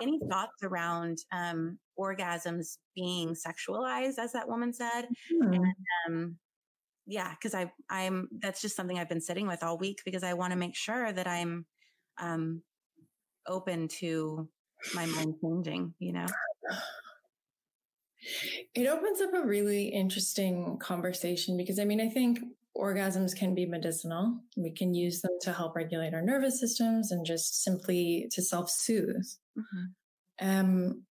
any thoughts around um, orgasms being sexualized, as that woman said? Mm-hmm. And um, yeah, because I I'm that's just something I've been sitting with all week because I want to make sure that I'm um, open to my mind changing. You know. It opens up a really interesting conversation because I mean, I think orgasms can be medicinal. We can use them to help regulate our nervous systems and just simply to self soothe. Mm-hmm. Um,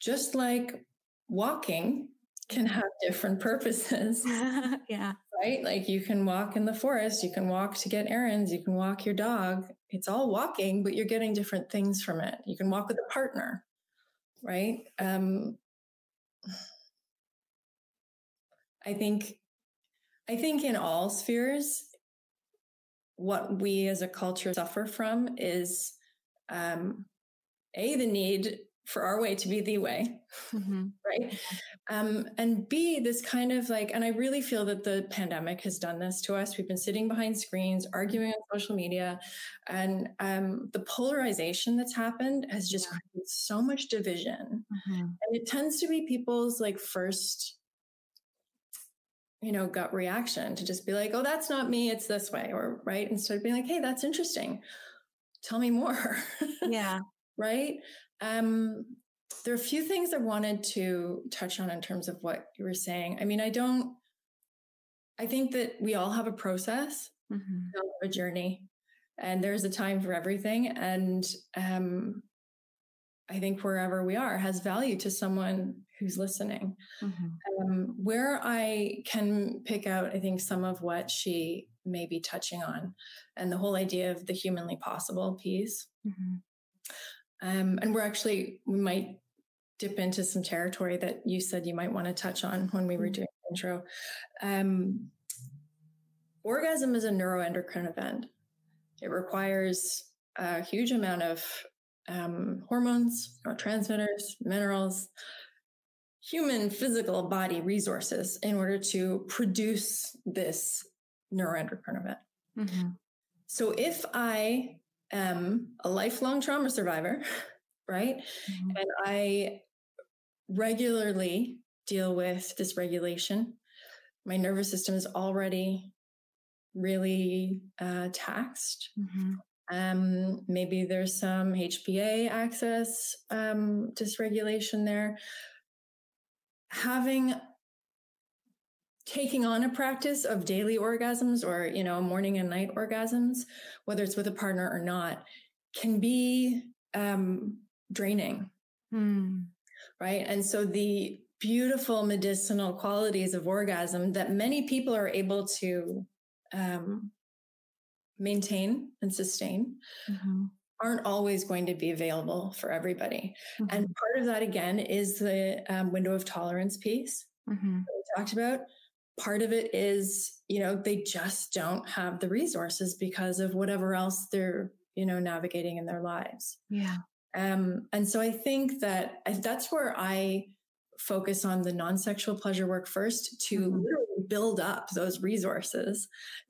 just like walking can have different purposes. yeah. Right? Like you can walk in the forest, you can walk to get errands, you can walk your dog. It's all walking, but you're getting different things from it. You can walk with a partner, right? Um, I think I think in all spheres, what we as a culture suffer from is um, a the need for our way to be the way, mm-hmm. right? Um, and B, this kind of like, and I really feel that the pandemic has done this to us. We've been sitting behind screens, arguing on social media, and um, the polarization that's happened has just created so much division. Mm-hmm. And it tends to be people's like first you know, gut reaction to just be like, oh, that's not me, it's this way, or right. Instead of being like, hey, that's interesting. Tell me more. Yeah. right. Um, there are a few things I wanted to touch on in terms of what you were saying. I mean, I don't, I think that we all have a process, Mhm. have a journey, and there's a time for everything. And um, I think wherever we are has value to someone who's listening. Mhm. Um, where I can pick out, I think, some of what she may be touching on, and the whole idea of the humanly possible piece. Mhm. Um, and we're actually, we might dip into some territory that you said you might want to touch on when we were Mhm. doing the intro. Um, orgasm is a neuroendocrine event. It requires a huge amount of um, hormones, neurotransmitters, minerals, human physical body resources in order to produce this neuroendocrine event. Mhm. So if I am a lifelong trauma survivor, right, Mhm. and I regularly deal with dysregulation, my nervous system is already really uh, taxed. Mhm. Um, maybe there's some HPA axis um, dysregulation there. Having taking on a practice of daily orgasms or you know morning and night orgasms whether it's with a partner or not can be um, draining Mm. right and so the beautiful medicinal qualities of orgasm that many people are able to um, maintain and sustain Mhm. Aren't always going to be available for everybody Mhm. and part of that again is the um, window of tolerance piece Mhm. we talked about. Part of it is, you know, they just don't have the resources because of whatever else they're, you know, navigating in their lives. Yeah. Um, and so I think that that's where I focus on the non-sexual pleasure work first to Mhm. literally build up those resources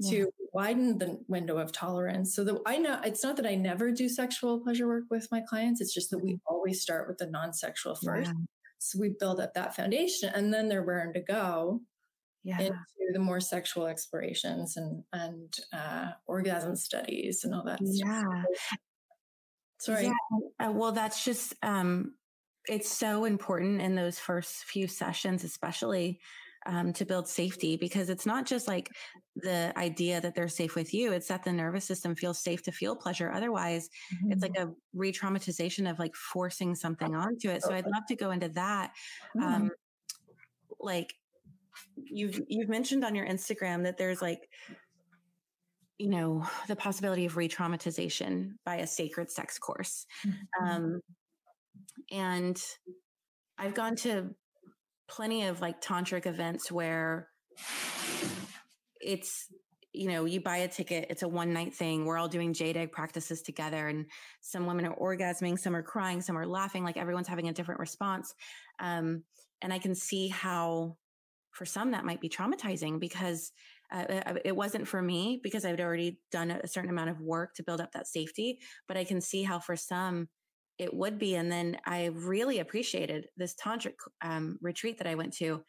to widen the window of tolerance so that I know it's not that I never do sexual pleasure work with my clients. It's just that we always start with the non-sexual first. Yeah. So we build up that foundation and then they're raring to go Yeah. into the more sexual explorations and and uh, orgasm studies and all that stuff. Yeah. Sorry. Yeah. Uh, well, that's just, um, it's so important in those first few sessions, especially um, to build safety, because it's not just like the idea that they're safe with you. It's that the nervous system feels safe to feel pleasure. Otherwise, it's like a re-traumatization of like forcing something onto it. So I'd love to go into that. Um, like you've you've mentioned on your Instagram that there's like you know the possibility of re-traumatization by a sacred sex course Mhm. um and i've gone to plenty of like tantric events where it's you know you buy a ticket it's a one night thing we're all doing jade egg practices together and some women are orgasming some are crying some are laughing like everyone's having a different response um and i can see how for some that might be traumatizing because uh, it- it wasn't for me because I'd already done a certain amount of work to build up that safety. But I can see how for some it would be. And then I really appreciated this tantric um, retreat that I went to.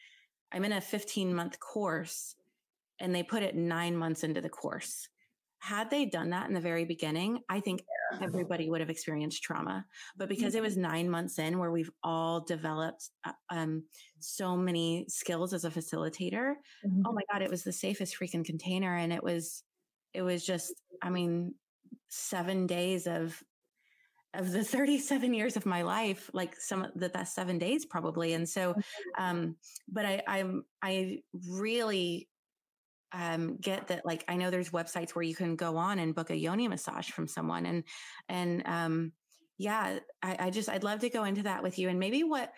I'm in a 15 month course, and they put it nine months into the course. Had they done that in the very beginning, I think everybody would have experienced trauma. But because it was nine months in, where we've all developed uh, um, so many skills as a facilitator, Mhm. oh my god it was the safest freaking container and it was it was just i mean 7 days of of the 37 years of my life like some of the best 7 days probably and so um but i i'm i really um get that like i know there's websites where you can go on and book a yoni massage from someone and and um yeah I, I just i'd love to go into that with you and maybe what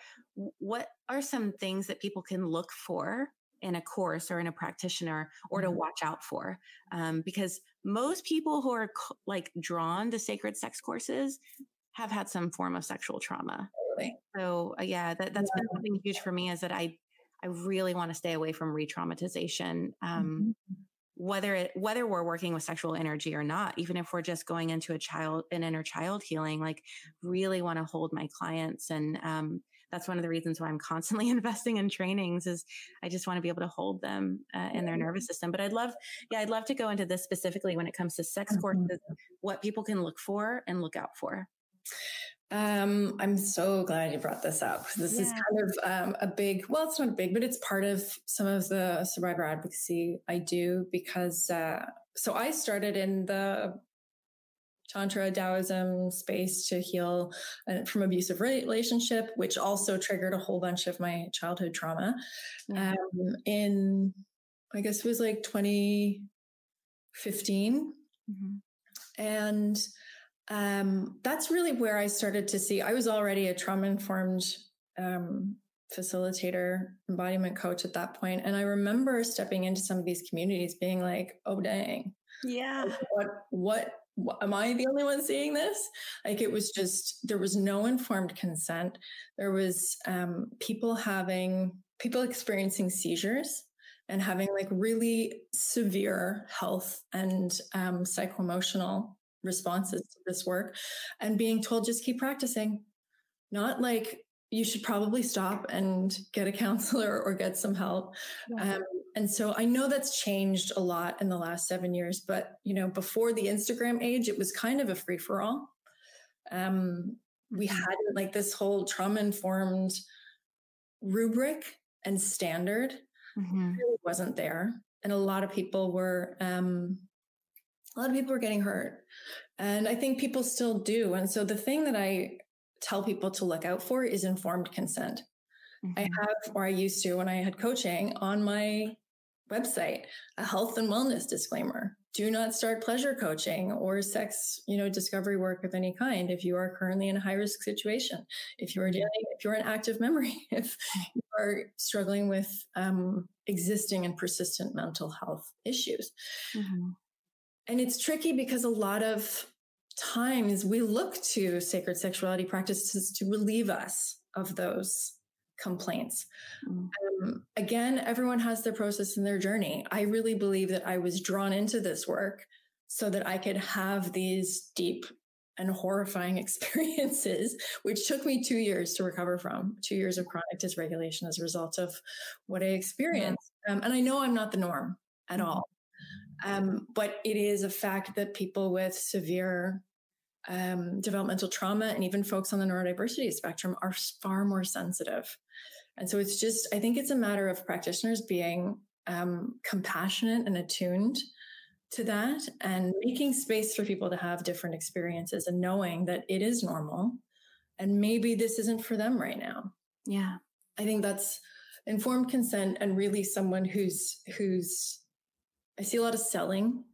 what are some things that people can look for in a course or in a practitioner or to Mhm. watch out for um, because most people who are c- like drawn to sacred sex courses have had some form of sexual trauma so uh, yeah that, that's been something huge for me is that i i really want to stay away from re-traumatization um, Mhm. whether it whether we're working with sexual energy or not even if we're just going into a child an inner child healing like really want to hold my clients and um, that's one of the reasons why I'm constantly investing in trainings is I just want to be able to hold them uh, in their nervous system. But I'd love, yeah, I'd love to go into this specifically when it comes to sex mm-hmm. courses, what people can look for and look out for. Um, I'm so glad you brought this up. This yeah. is kind of um, a big, well, it's not big, but it's part of some of the survivor advocacy I do because, uh, so I started in the Tantra Taoism space to heal uh, from abusive relationship, which also triggered a whole bunch of my childhood trauma. Um, in, I guess it was like 2015. Mm-hmm. And um, that's really where I started to see. I was already a trauma informed um, facilitator, embodiment coach at that point, and I remember stepping into some of these communities, being like, "Oh dang, yeah, what, what am I the only one seeing this?" Like it was just there was no informed consent. There was um, people having people experiencing seizures and having like really severe health and um, psychoemotional responses to this work and being told just keep practicing not like you should probably stop and get a counselor or get some help yeah. um, and so i know that's changed a lot in the last seven years but you know before the instagram age it was kind of a free-for-all um, we mm-hmm. had like this whole trauma informed rubric and standard mm-hmm. really wasn't there and a lot of people were um, a lot of people were getting hurt. And I think people still do. And so the thing that I tell people to look out for is informed consent. Mm-hmm. I have, or I used to when I had coaching on my website, a health and wellness disclaimer. Do not start pleasure coaching or sex, you know, discovery work of any kind if you are currently in a high risk situation. If you are mm-hmm. dealing, if you're in active memory, if you are struggling with um, existing and persistent mental health issues. Mm-hmm. And it's tricky because a lot of times we look to sacred sexuality practices to relieve us of those complaints. Mm. Um, again, everyone has their process and their journey. I really believe that I was drawn into this work so that I could have these deep and horrifying experiences, which took me two years to recover from, two years of chronic dysregulation as a result of what I experienced. Um, and I know I'm not the norm at mm-hmm. all. Um, but it is a fact that people with severe um, developmental trauma and even folks on the neurodiversity spectrum are far more sensitive. And so it's just, I think it's a matter of practitioners being um, compassionate and attuned to that and making space for people to have different experiences and knowing that it is normal and maybe this isn't for them right now. Yeah. I think that's informed consent and really someone who's who's I see a lot of selling.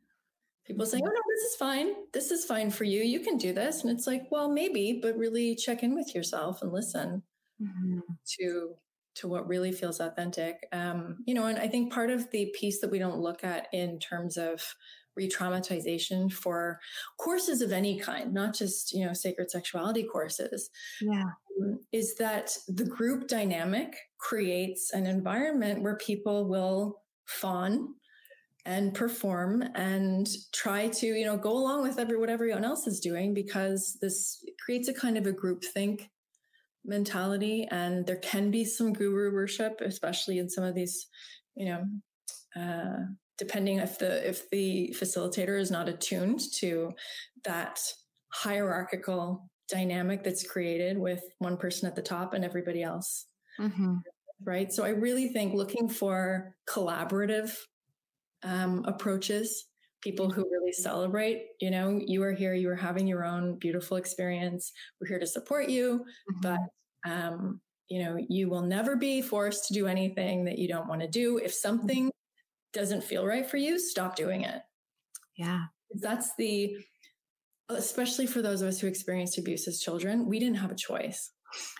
People saying, "Oh no, this is fine. This is fine for you. You can do this." And it's like, "Well, maybe, but really check in with yourself and listen mm-hmm. to to what really feels authentic." Um, you know, and I think part of the piece that we don't look at in terms of re-traumatization for courses of any kind, not just you know sacred sexuality courses, yeah, um, is that the group dynamic creates an environment where people will fawn and perform and try to you know go along with every what everyone else is doing because this creates a kind of a group think mentality. And there can be some guru worship especially in some of these you know uh, depending if the if the facilitator is not attuned to that hierarchical dynamic that's created with one person at the top and everybody else. Mm-hmm. right? So i really think looking for collaborative um, approaches, people who really celebrate, you know, you are here, you are having your own beautiful experience. We're here to support you, mm-hmm. but, um, you know, you will never be forced to do anything that you don't want to do. If something doesn't feel right for you, stop doing it. Yeah. That's the, especially for those of us who experienced abuse as children, we didn't have a choice.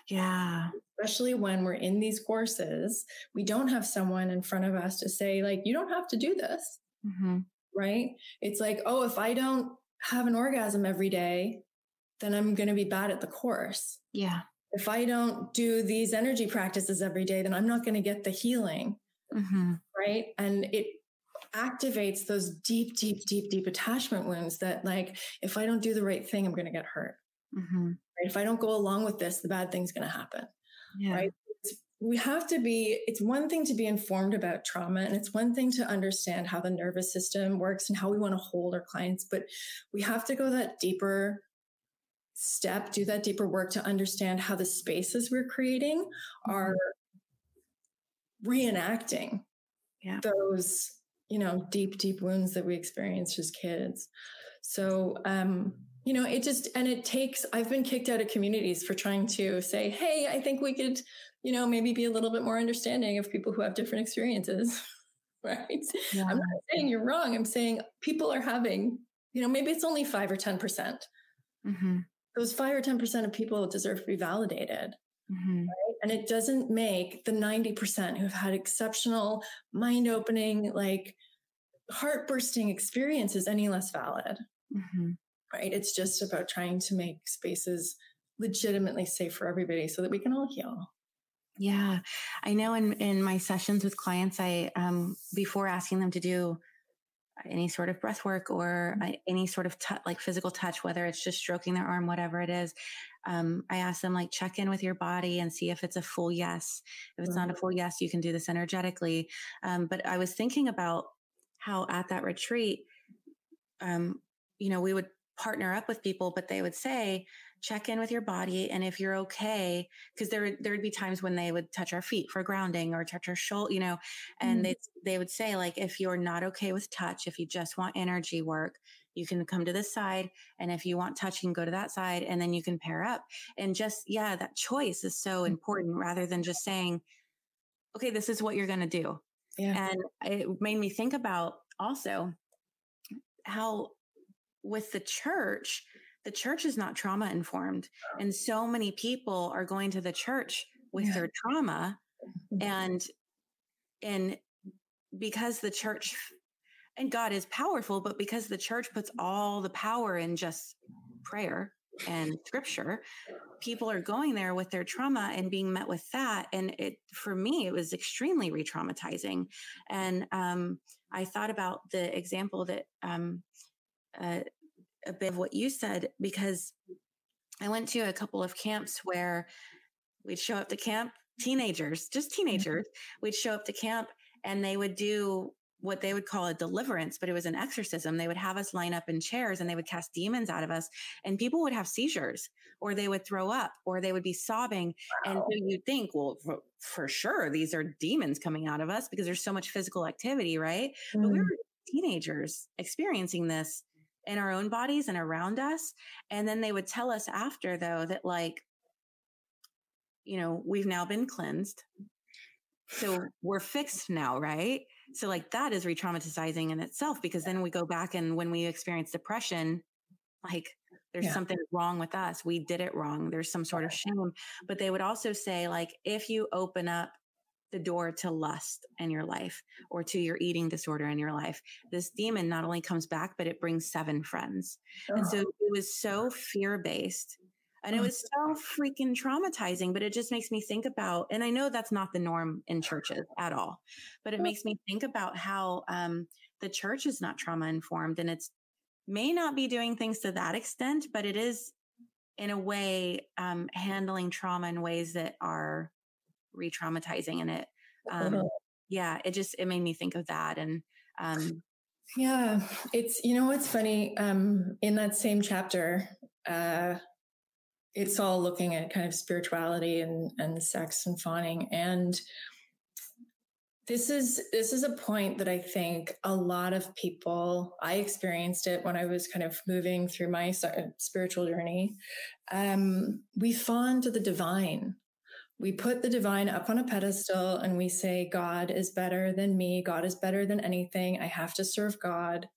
Yeah. Especially when we're in these courses, we don't have someone in front of us to say, like, you don't have to do this. Mm-hmm. Right. It's like, oh, if I don't have an orgasm every day, then I'm going to be bad at the course. Yeah. If I don't do these energy practices every day, then I'm not going to get the healing. Mm-hmm. Right. And it activates those deep, deep, deep, deep attachment wounds that, like, if I don't do the right thing, I'm going to get hurt. Mm-hmm. Right? If I don't go along with this, the bad thing's going to happen. Yeah. right? It's, we have to be, it's one thing to be informed about trauma and it's one thing to understand how the nervous system works and how we want to hold our clients, but we have to go that deeper step, do that deeper work to understand how the spaces we're creating mm-hmm. are reenacting yeah. those, you know, deep, deep wounds that we experienced as kids. So, um, you know, it just, and it takes, I've been kicked out of communities for trying to say, Hey, I think we could, you know, maybe be a little bit more understanding of people who have different experiences. right. Yeah. I'm not saying you're wrong. I'm saying people are having, you know, maybe it's only five or 10%. percent mm-hmm. Those five or 10% of people deserve to be validated. Mm-hmm. Right? And it doesn't make the 90% who've had exceptional, mind opening, like heart bursting experiences any less valid. Mm-hmm. Right. It's just about trying to make spaces legitimately safe for everybody so that we can all heal. Yeah. I know in, in my sessions with clients, I, um, before asking them to do any sort of breath work or mm-hmm. any sort of t- like physical touch, whether it's just stroking their arm, whatever it is. Um, I ask them like check in with your body and see if it's a full yes. If it's not a mm-hmm. full yes, you can do this energetically. Um, but I was thinking about how at that retreat, um, you know, we would partner up with people, but they would say, check in with your body. And if you're okay, because there, there would be times when they would touch our feet for grounding or touch our shoulder, you know, and mm. they, they would say like, if you're not okay with touch, if you just want energy work, you can come to this side. And if you want touch, you can go to that side and then you can pair up. And just, yeah, that choice is so mm. important rather than just saying, okay, this is what you're going to do. Yeah. And it made me think about also how with the church, the church is not trauma informed. And so many people are going to the church with yeah. their trauma and, and because the church and God is powerful, but because the church puts all the power in just prayer and scripture, people are going there with their trauma and being met with that. And it, for me, it was extremely re traumatizing. And, um, I thought about the example that, um, uh, a bit of what you said because I went to a couple of camps where we'd show up to camp, teenagers, just mm-hmm. teenagers, we'd show up to camp and they would do what they would call a deliverance, but it was an exorcism. They would have us line up in chairs and they would cast demons out of us and people would have seizures or they would throw up or they would be sobbing. Wow. And so you'd think, well, for, for, sure, these are demons coming out of us because there's so much physical activity, right? Mm. But we mm. were teenagers experiencing this in our own bodies and around us. And then they would tell us after though that like, you know, we've now been cleansed. So we're fixed now, right? So like that is re-traumatizing in itself because then we go back and when we experience depression, like there's yeah. something wrong with us. We did it wrong. There's some sort of shame. But they would also say like, if you open up the door to lust in your life or to your eating disorder in your life. This demon not only comes back, but it brings seven friends. Oh. And so it was so fear based and it was so freaking traumatizing, but it just makes me think about, and I know that's not the norm in churches at all, but it makes me think about how, um, the church is not trauma informed and it's may not be doing things to that extent, but it is in a way, um, handling trauma in ways that are re-traumatizing and it um, yeah it just it made me think of that and um, yeah it's you know what's funny um, in that same chapter uh, it's all looking at kind of spirituality and and sex and fawning and this is this is a point that i think a lot of people i experienced it when i was kind of moving through my spiritual journey. Um, we fawn to the divine we put the divine up on a pedestal and we say, God is better than me. God is better than anything. I have to serve God.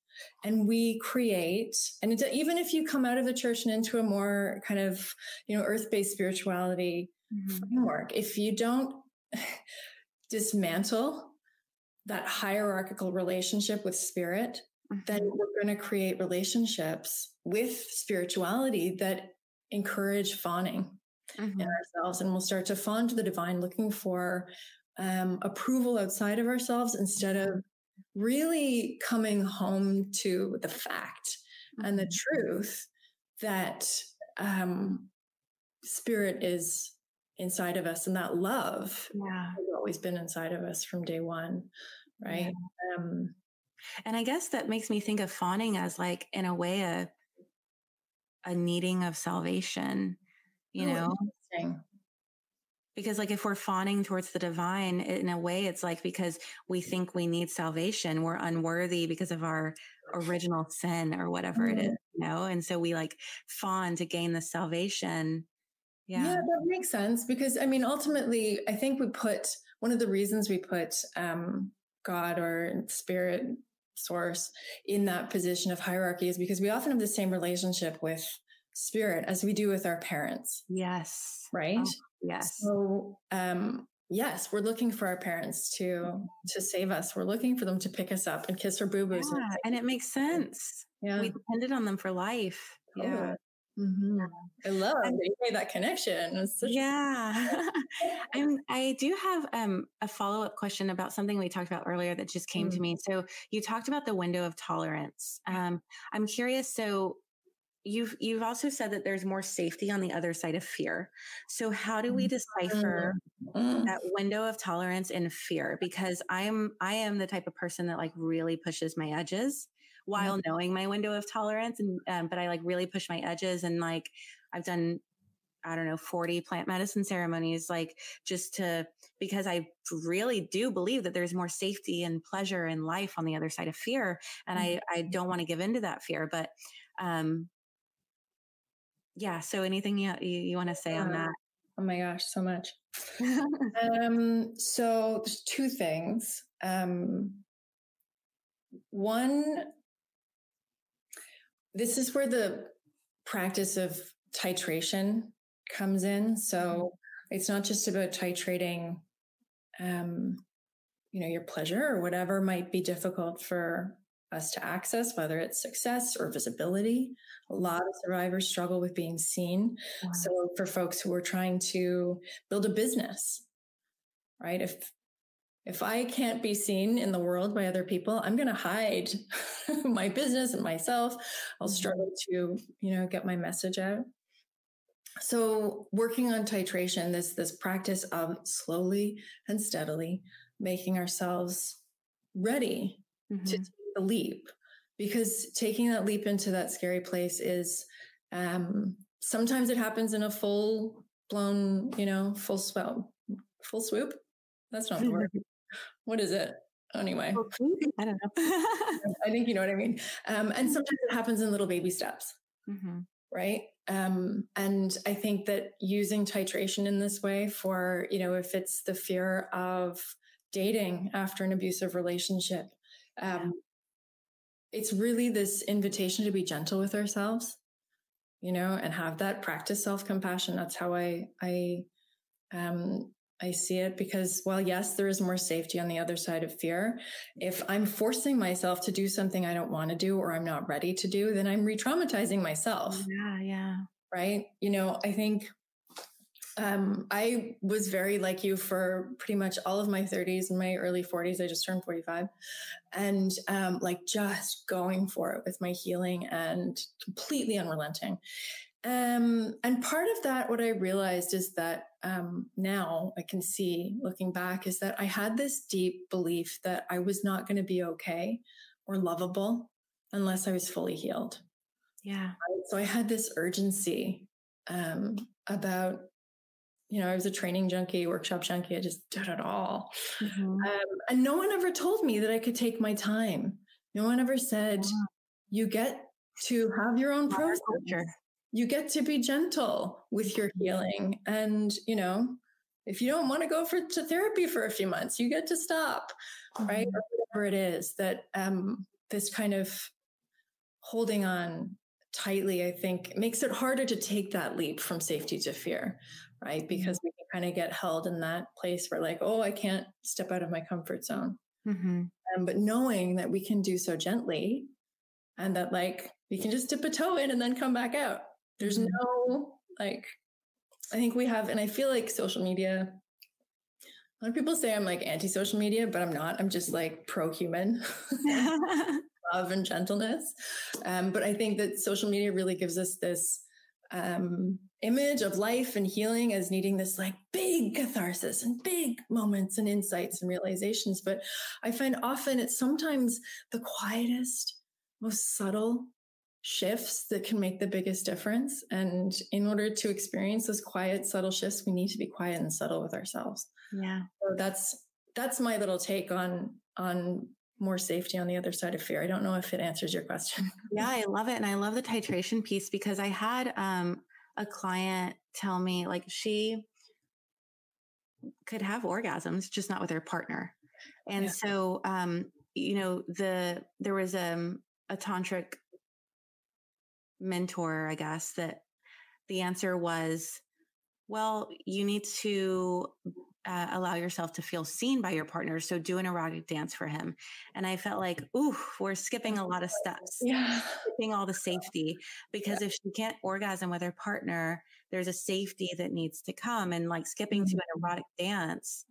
And we create, and even if you come out of the church and into a more kind of, you know, earth based spirituality mm-hmm. framework, if you don't dismantle that hierarchical relationship with spirit, mm-hmm. then we're going to create relationships with spirituality that encourage fawning mm-hmm. in ourselves and we'll start to fawn to the divine looking for um, approval outside of ourselves instead of really coming home to the fact mm-hmm. and the mm-hmm. truth that um, spirit is inside of us and that love Yeah. has always been inside of us from day one right um And I guess that makes me think of fawning as like, in a way, a a needing of salvation, you oh, know? Because like if we're fawning towards the divine, in a way, it's like because we think we need salvation, we're unworthy because of our original sin or whatever it is, you know? And so we like fawn to gain the salvation. Yeah. Yeah. that makes sense because I mean, ultimately, I think we put one of the reasons we put um, God or spirit source in that position of hierarchy is because we often have the same relationship with spirit as we do with our parents, Yes. right? Oh, yes. So, um, yes, we're looking for our parents to to save us. We're looking for them to pick us up and kiss our boo boos. Yeah. And it makes sense. Yeah. We depended on them for life. Yeah. Mhm. I love that you made that connection. It's such a- Yeah. I'm, I do have um, a follow up question about something we talked about earlier that just came to Mm. me. So you talked about the window of tolerance. Um, I'm curious. So you've you've also said that there's more safety on the other side of fear. So how do we decipher Mm. that window of tolerance and fear? Because I'm I am the type of person that like really pushes my edges while knowing my window of tolerance and um, but I like really push my edges and like I've done I don't know 40 plant medicine ceremonies like just to because I really do believe that there's more safety and pleasure in life on the other side of fear and I I don't want to give into that fear but um yeah so anything you you, you want to say on that Oh my gosh, so much. Um, so there's two things. Um, one, this is where the practice of titration comes in. So it's not just about titrating, um, you know, your pleasure or whatever might be difficult for us to access, whether it's success or visibility. A lot of survivors struggle with being seen. Wow. So for folks who are trying to build a business, right? If if I can't be seen in the world by other people, I'm going to hide my business and myself. I'll mm-hmm. struggle to, you know, get my message out. So working on titration, this this practice of slowly and steadily making ourselves ready to mm-hmm. Leap because taking that leap into that scary place is um sometimes it happens in a full blown you know full swoop full swoop. That's not the word. What is it? Anyway. I don't know. i think you know what i mean. Um and sometimes it happens in little baby steps. Mhm. right? Um and i think that using titration in this way for you know if it's the fear of dating after an abusive relationship um it's really this invitation to be gentle with ourselves you know and have that practice self-compassion that's how i i um i see it because while yes there is more safety on the other side of fear if i'm forcing myself to do something i don't want to do or i'm not ready to do then i'm re-traumatizing myself Yeah, yeah. right? You know, I think um, I was very like you for pretty much all of my 30s and my early 40s. I just turned 45 and um, like just going for it with my healing and completely unrelenting. Um, and part of that, what I realized is that um, now I can see looking back is that I had this deep belief that I was not going to be okay or lovable unless I was fully healed. Yeah. So I had this urgency um, about, you know, I was a training junkie, workshop junkie. I just did it all. Mhm. Um, and no one ever told me that I could take my time. No one ever said, Wow. you get to have your own process. You get to be gentle with your healing. And, you know, if you don't want to go for to therapy for a few months, you get to stop, right? Mhm. Or whatever it is that um, this kind of holding on tightly, I think, makes it harder to take that leap from safety to fear, right? Because we can kind of get held in that place where, like, oh, I can't step out of my comfort zone. Mhm. Um, but knowing that we can do so gently and that, like, we can just dip a toe in and then come back out. There's Mhm. no, like, I think we have, and I feel like social media. A lot of people say I'm like anti social media, but I'm not. I'm just like pro human. love and gentleness. Um, but I think that social media really gives us this um, image of life and healing as needing this like big catharsis and big moments and insights and realizations. But I find often it's sometimes the quietest, most subtle shifts that can make the biggest difference. And in order to experience those quiet, subtle shifts, we need to be quiet and subtle with ourselves. Yeah. So that's that's my little take on on more safety on the other side of fear. I don't know if it answers your question. Yeah, I love it. And I love the titration piece because I had um a client tell me like she could have orgasms, just not with her partner. And yeah. so, um, you know, the, there was um, a tantric mentor, I guess, that the answer was, well, you need to uh, allow yourself to feel seen by your partner. So do an erotic dance for him. And I felt like, ooh, we're skipping a lot of steps. Yeah. Skipping all the safety because yeah. if she can't orgasm with her partner, there's a safety that needs to come and like skipping mm-hmm. to an erotic dance.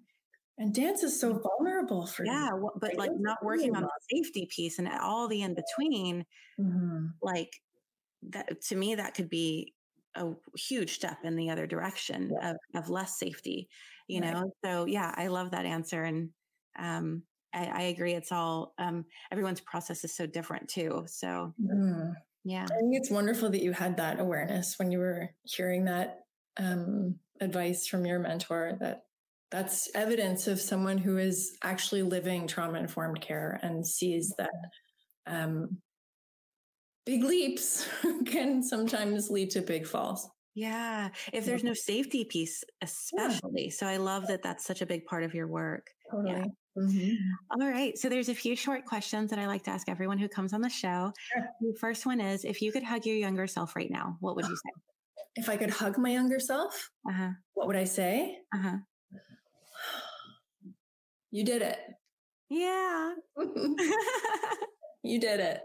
And dance is so vulnerable for yeah, you. but like not working on the safety piece and all the in between, mm-hmm. like that to me, that could be a huge step in the other direction yeah. of, of less safety you right. know so yeah i love that answer and um I, I agree it's all um everyone's process is so different too so mm. yeah i think it's wonderful that you had that awareness when you were hearing that um advice from your mentor that that's evidence of someone who is actually living trauma informed care and sees that um, big leaps can sometimes lead to big falls. Yeah. If there's no safety piece, especially. Yeah. So I love that that's such a big part of your work. Totally. Yeah. Mm-hmm. All right. So there's a few short questions that I like to ask everyone who comes on the show. Sure. The first one is if you could hug your younger self right now, what would you say? If I could hug my younger self, uh-huh. what would I say? Uh-huh. You did it. Yeah. you did it.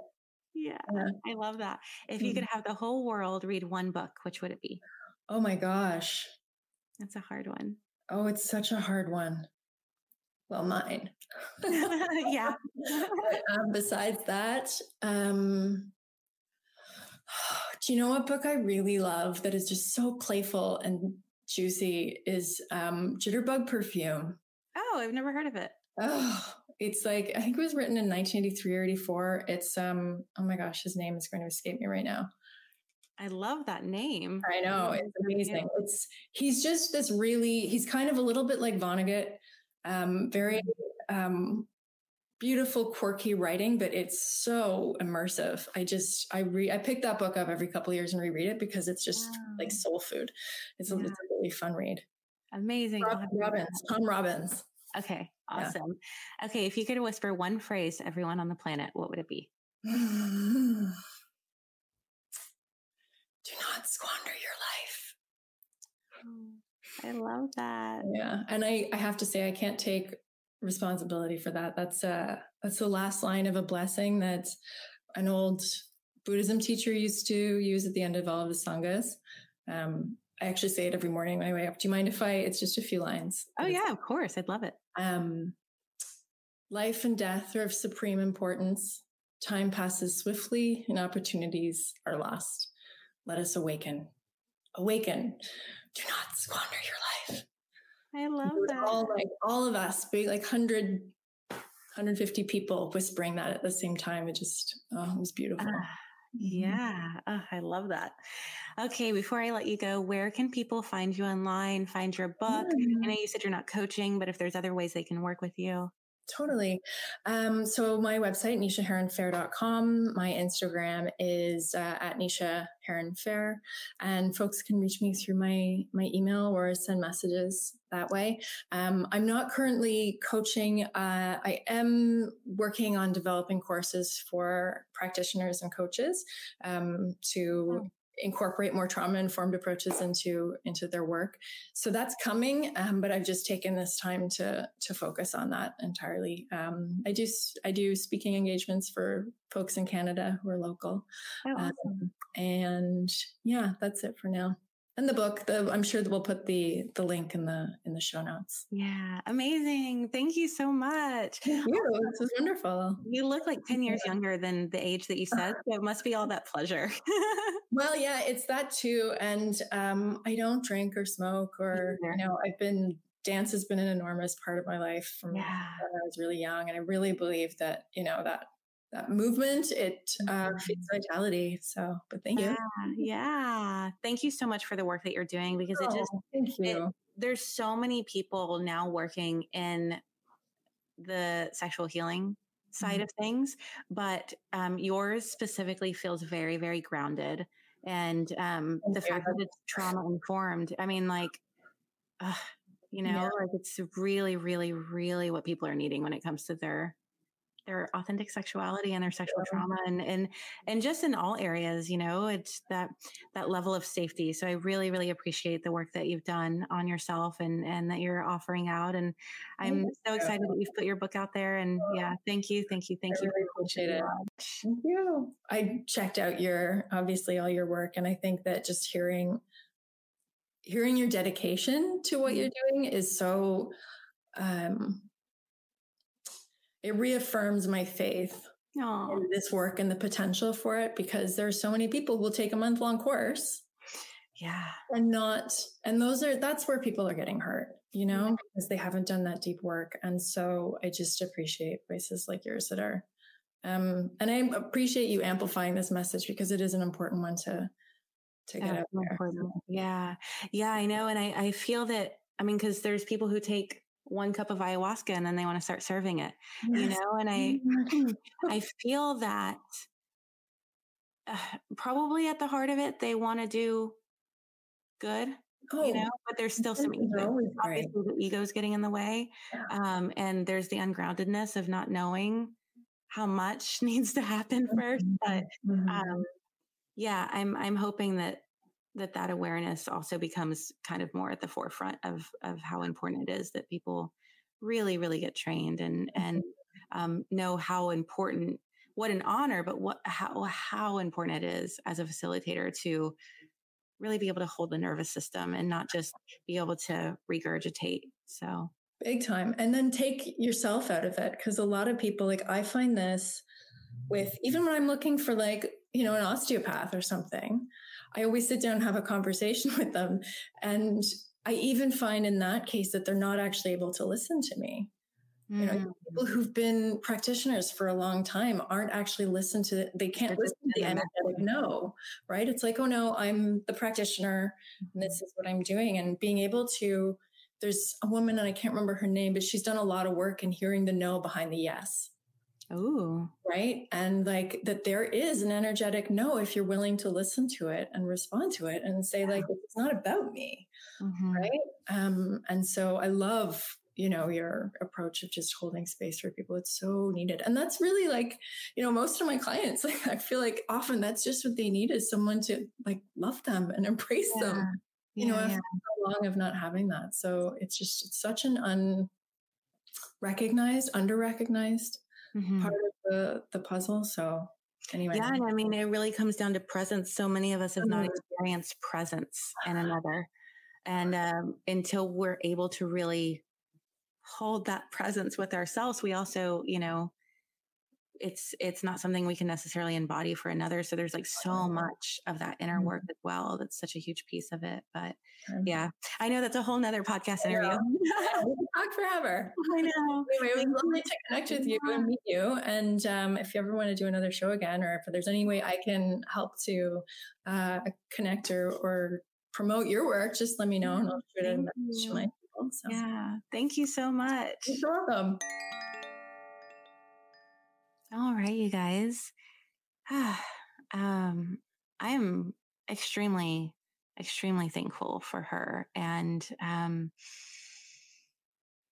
Yeah, yeah. I love that. If you could mm. have the whole world read one book, which would it be? Oh my gosh. That's a hard one. Oh, it's such a hard one. Well, mine. yeah. um, besides that, um, do you know what book I really love that is just so playful and juicy is um, Jitterbug Perfume. Oh, I've never heard of it. Oh, it's like I think it was written in 1983 or 84. It's um oh my gosh, his name is going to escape me right now. I love that name. I know it's amazing. It's he's just this really he's kind of a little bit like Vonnegut, um, very um, beautiful, quirky writing, but it's so immersive. I just I re I pick that book up every couple years and reread it because it's just wow. like soul food. It's, yeah. a, it's a really fun read. Amazing. Rob, Robbins, Tom Robbins. Okay, awesome. Yeah. Okay, if you could whisper one phrase to everyone on the planet, what would it be? Do not squander your life. I love that. Yeah, and I I have to say I can't take responsibility for that. That's uh that's the last line of a blessing that an old Buddhism teacher used to use at the end of all of the sanghas. Um, I actually say it every morning when I wake up. Do you mind if I? It's just a few lines. Oh yeah, of course. I'd love it. Um, life and death are of supreme importance. Time passes swiftly, and opportunities are lost. Let us awaken. Awaken. Do not squander your life. I love that. All like all of us, big like 100, 150 people whispering that at the same time. It just oh, it was beautiful. Uh, yeah, oh, I love that. Okay, before I let you go, where can people find you online, find your book? Mm. I know you said you're not coaching, but if there's other ways they can work with you. Totally. Um, so my website, nishaheronfair.com. My Instagram is uh, at Nisha Heron Fair, and folks can reach me through my my email or send messages that way. Um, I'm not currently coaching. Uh, I am working on developing courses for practitioners and coaches um, to oh incorporate more trauma informed approaches into into their work. So that's coming um, but i've just taken this time to to focus on that entirely. Um, i do i do speaking engagements for folks in canada who are local. Oh, awesome. um, and yeah that's it for now and the book. The I'm sure that we'll put the the link in the in the show notes. Yeah, amazing. Thank you so much. Thank you. This was wonderful. You look like 10 years younger than the age that you said. So it must be all that pleasure. well, yeah, it's that too. And um, I don't drink or smoke or, you know, I've been, dance has been an enormous part of my life from yeah. when I was really young. And I really believe that, you know, that that movement it uh, feeds mm-hmm. vitality so but thank you yeah, yeah thank you so much for the work that you're doing because oh, it just thank you. It, there's so many people now working in the sexual healing side mm-hmm. of things, but um, yours specifically feels very, very grounded. And um, the fact that it's trauma informed, I mean, like, uh, you know, yeah. like it's really, really, really what people are needing when it comes to their their authentic sexuality and their sexual trauma and and and just in all areas you know it's that that level of safety. So i really really appreciate the work that you've done on yourself and and that you're offering out and i'm so excited that you've put your book out there and yeah thank you thank you thank I you really appreciate it. thank you. I checked out your obviously all your work and i think that just hearing hearing your dedication to what you're mm-hmm. doing is so um it reaffirms my faith Aww. in this work and the potential for it because there are so many people who will take a month long course yeah and not and those are that's where people are getting hurt you know yeah. because they haven't done that deep work and so i just appreciate voices like yours that are um and i appreciate you amplifying this message because it is an important one to to get out there. yeah yeah i know and i i feel that i mean because there's people who take one cup of ayahuasca and then they want to start serving it yes. you know and i i feel that uh, probably at the heart of it they want to do good oh, you know but there's still some ego obviously the ego's getting in the way yeah. um, and there's the ungroundedness of not knowing how much needs to happen first but mm-hmm. um, yeah i'm i'm hoping that that that awareness also becomes kind of more at the forefront of of how important it is that people really really get trained and and mm-hmm. um, know how important what an honor but what how how important it is as a facilitator to really be able to hold the nervous system and not just be able to regurgitate so big time and then take yourself out of it because a lot of people like i find this with even when i'm looking for like you know an osteopath or something I always sit down and have a conversation with them. And I even find in that case that they're not actually able to listen to me. Mm. You know, mm. people who've been practitioners for a long time aren't actually listen to they can't listen to the energetic no, right? It's like, oh no, I'm the practitioner and this is what I'm doing. And being able to, there's a woman and I can't remember her name, but she's done a lot of work in hearing the no behind the yes. Oh, right. And like that there is an energetic no if you're willing to listen to it and respond to it and say, yeah. like, it's not about me. Mm-hmm. Right. Um, and so I love, you know, your approach of just holding space for people. It's so needed. And that's really like, you know, most of my clients, like I feel like often that's just what they need is someone to like love them and embrace yeah. them. You yeah, know, after so long of not having that. So it's just it's such an unrecognized, under recognized mm-hmm. part of the the puzzle. So anyway, yeah, and I mean, it really comes down to presence. So many of us have mm-hmm. not experienced presence in another, and um, until we're able to really hold that presence with ourselves, we also, you know, it's it's not something we can necessarily embody for another so there's like so much of that inner mm-hmm. work as well that's such a huge piece of it but yeah i know that's a whole nother podcast interview. Talk forever. I know. Anyway it was lovely to connect with you and meet you and um, if you ever want to do another show again or if there's any way i can help to uh, connect or, or promote your work just let me know and i'll shoot it to my people so. yeah. Thank you so much. you're welcome all right, you guys. um, I am extremely, extremely thankful for her. And um,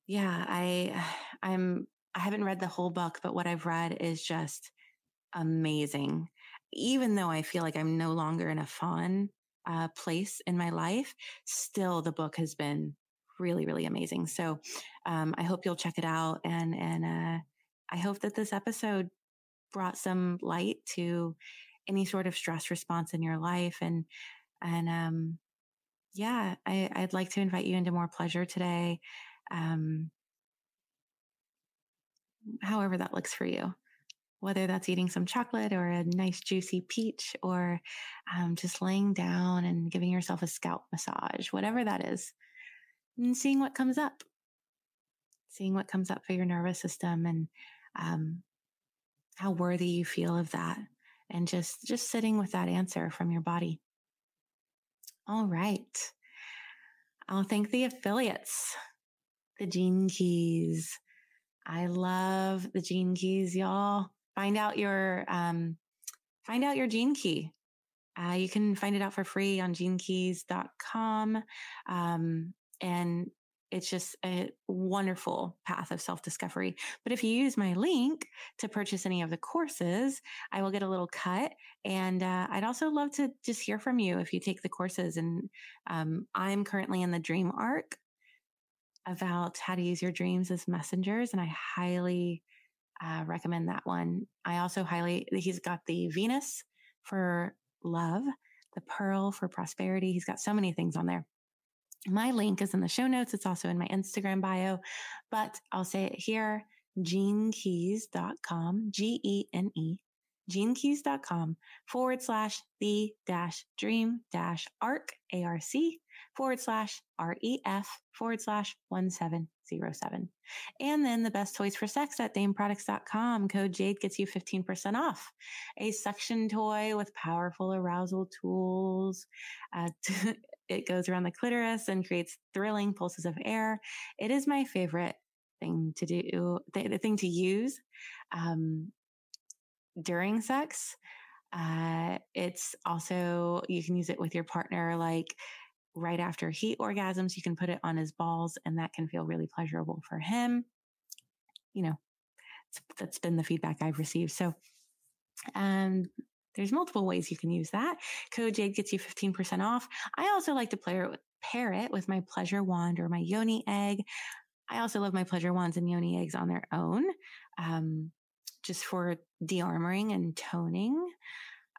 yeah, I, I'm, I haven't read the whole book, but what I've read is just amazing. Even though I feel like I'm no longer in a fun uh, place in my life, still the book has been really, really amazing. So um, I hope you'll check it out and and uh, I hope that this episode brought some light to any sort of stress response in your life and and um yeah, I, would like to invite you into more pleasure today. Um, however that looks for you, whether that's eating some chocolate or a nice juicy peach or um, just laying down and giving yourself a scalp massage, whatever that is, and seeing what comes up, seeing what comes up for your nervous system and um, how worthy you feel of that and just just sitting with that answer from your body. All right. I'll thank the affiliates the gene keys. I love the gene keys y'all. Find out your um find out your gene key. Uh, you can find it out for free on genekeys.com um, and it's just a wonderful path of self discovery. But if you use my link to purchase any of the courses, I will get a little cut. And uh, I'd also love to just hear from you if you take the courses. And um, I'm currently in the dream arc about how to use your dreams as messengers. And I highly uh, recommend that one. I also highly, he's got the Venus for love, the Pearl for prosperity. He's got so many things on there. My link is in the show notes. It's also in my Instagram bio, but I'll say it here genekeys.com, G E N E, genekeys.com forward slash the dash dream dash arc, A R C forward slash R E F forward slash 1707. And then the best toys for sex at dameproducts.com. Code Jade gets you 15% off. A suction toy with powerful arousal tools. Uh, it goes around the clitoris and creates thrilling pulses of air. It is my favorite thing to do, the, thing to use um, during sex. Uh, it's also, you can use it with your partner, like right after heat orgasms, you can put it on his balls and that can feel really pleasurable for him. You know, that's been the feedback I've received. So, um, there's multiple ways you can use that. Code Jade gets you 15% off. I also like to play it with, pair it with my pleasure wand or my yoni egg. I also love my pleasure wands and yoni eggs on their own, um, just for de-armoring and toning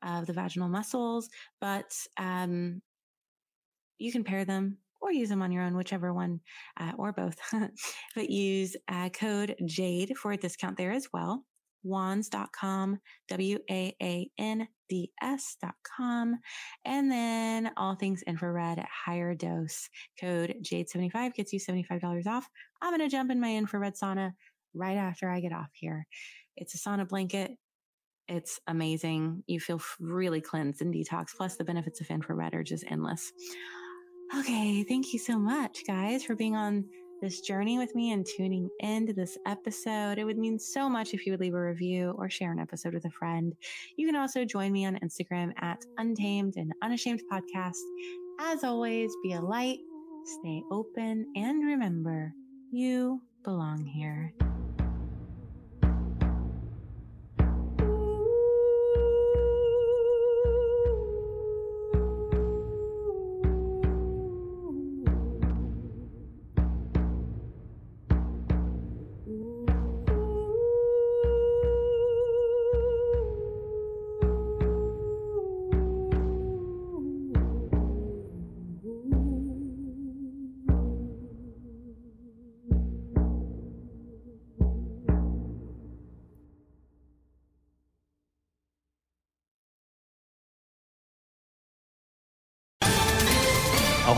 of the vaginal muscles. But um, you can pair them or use them on your own, whichever one, uh, or both. but use uh, code JADE for a discount there as well waands.com, W-A-A-N-D-S.com. And then all things infrared at HigherDOSE. Code JADE75 gets you $75 off. I'm going to jump in my infrared sauna right after I get off here. It's a sauna blanket. It's amazing. You feel really cleansed and detox. Plus the benefits of infrared are just endless. Okay. Thank you so much guys for being on this journey with me and tuning into this episode. It would mean so much if you would leave a review or share an episode with a friend. You can also join me on Instagram at Untamed and Unashamed Podcast. As always, be a light, stay open, and remember, you belong here.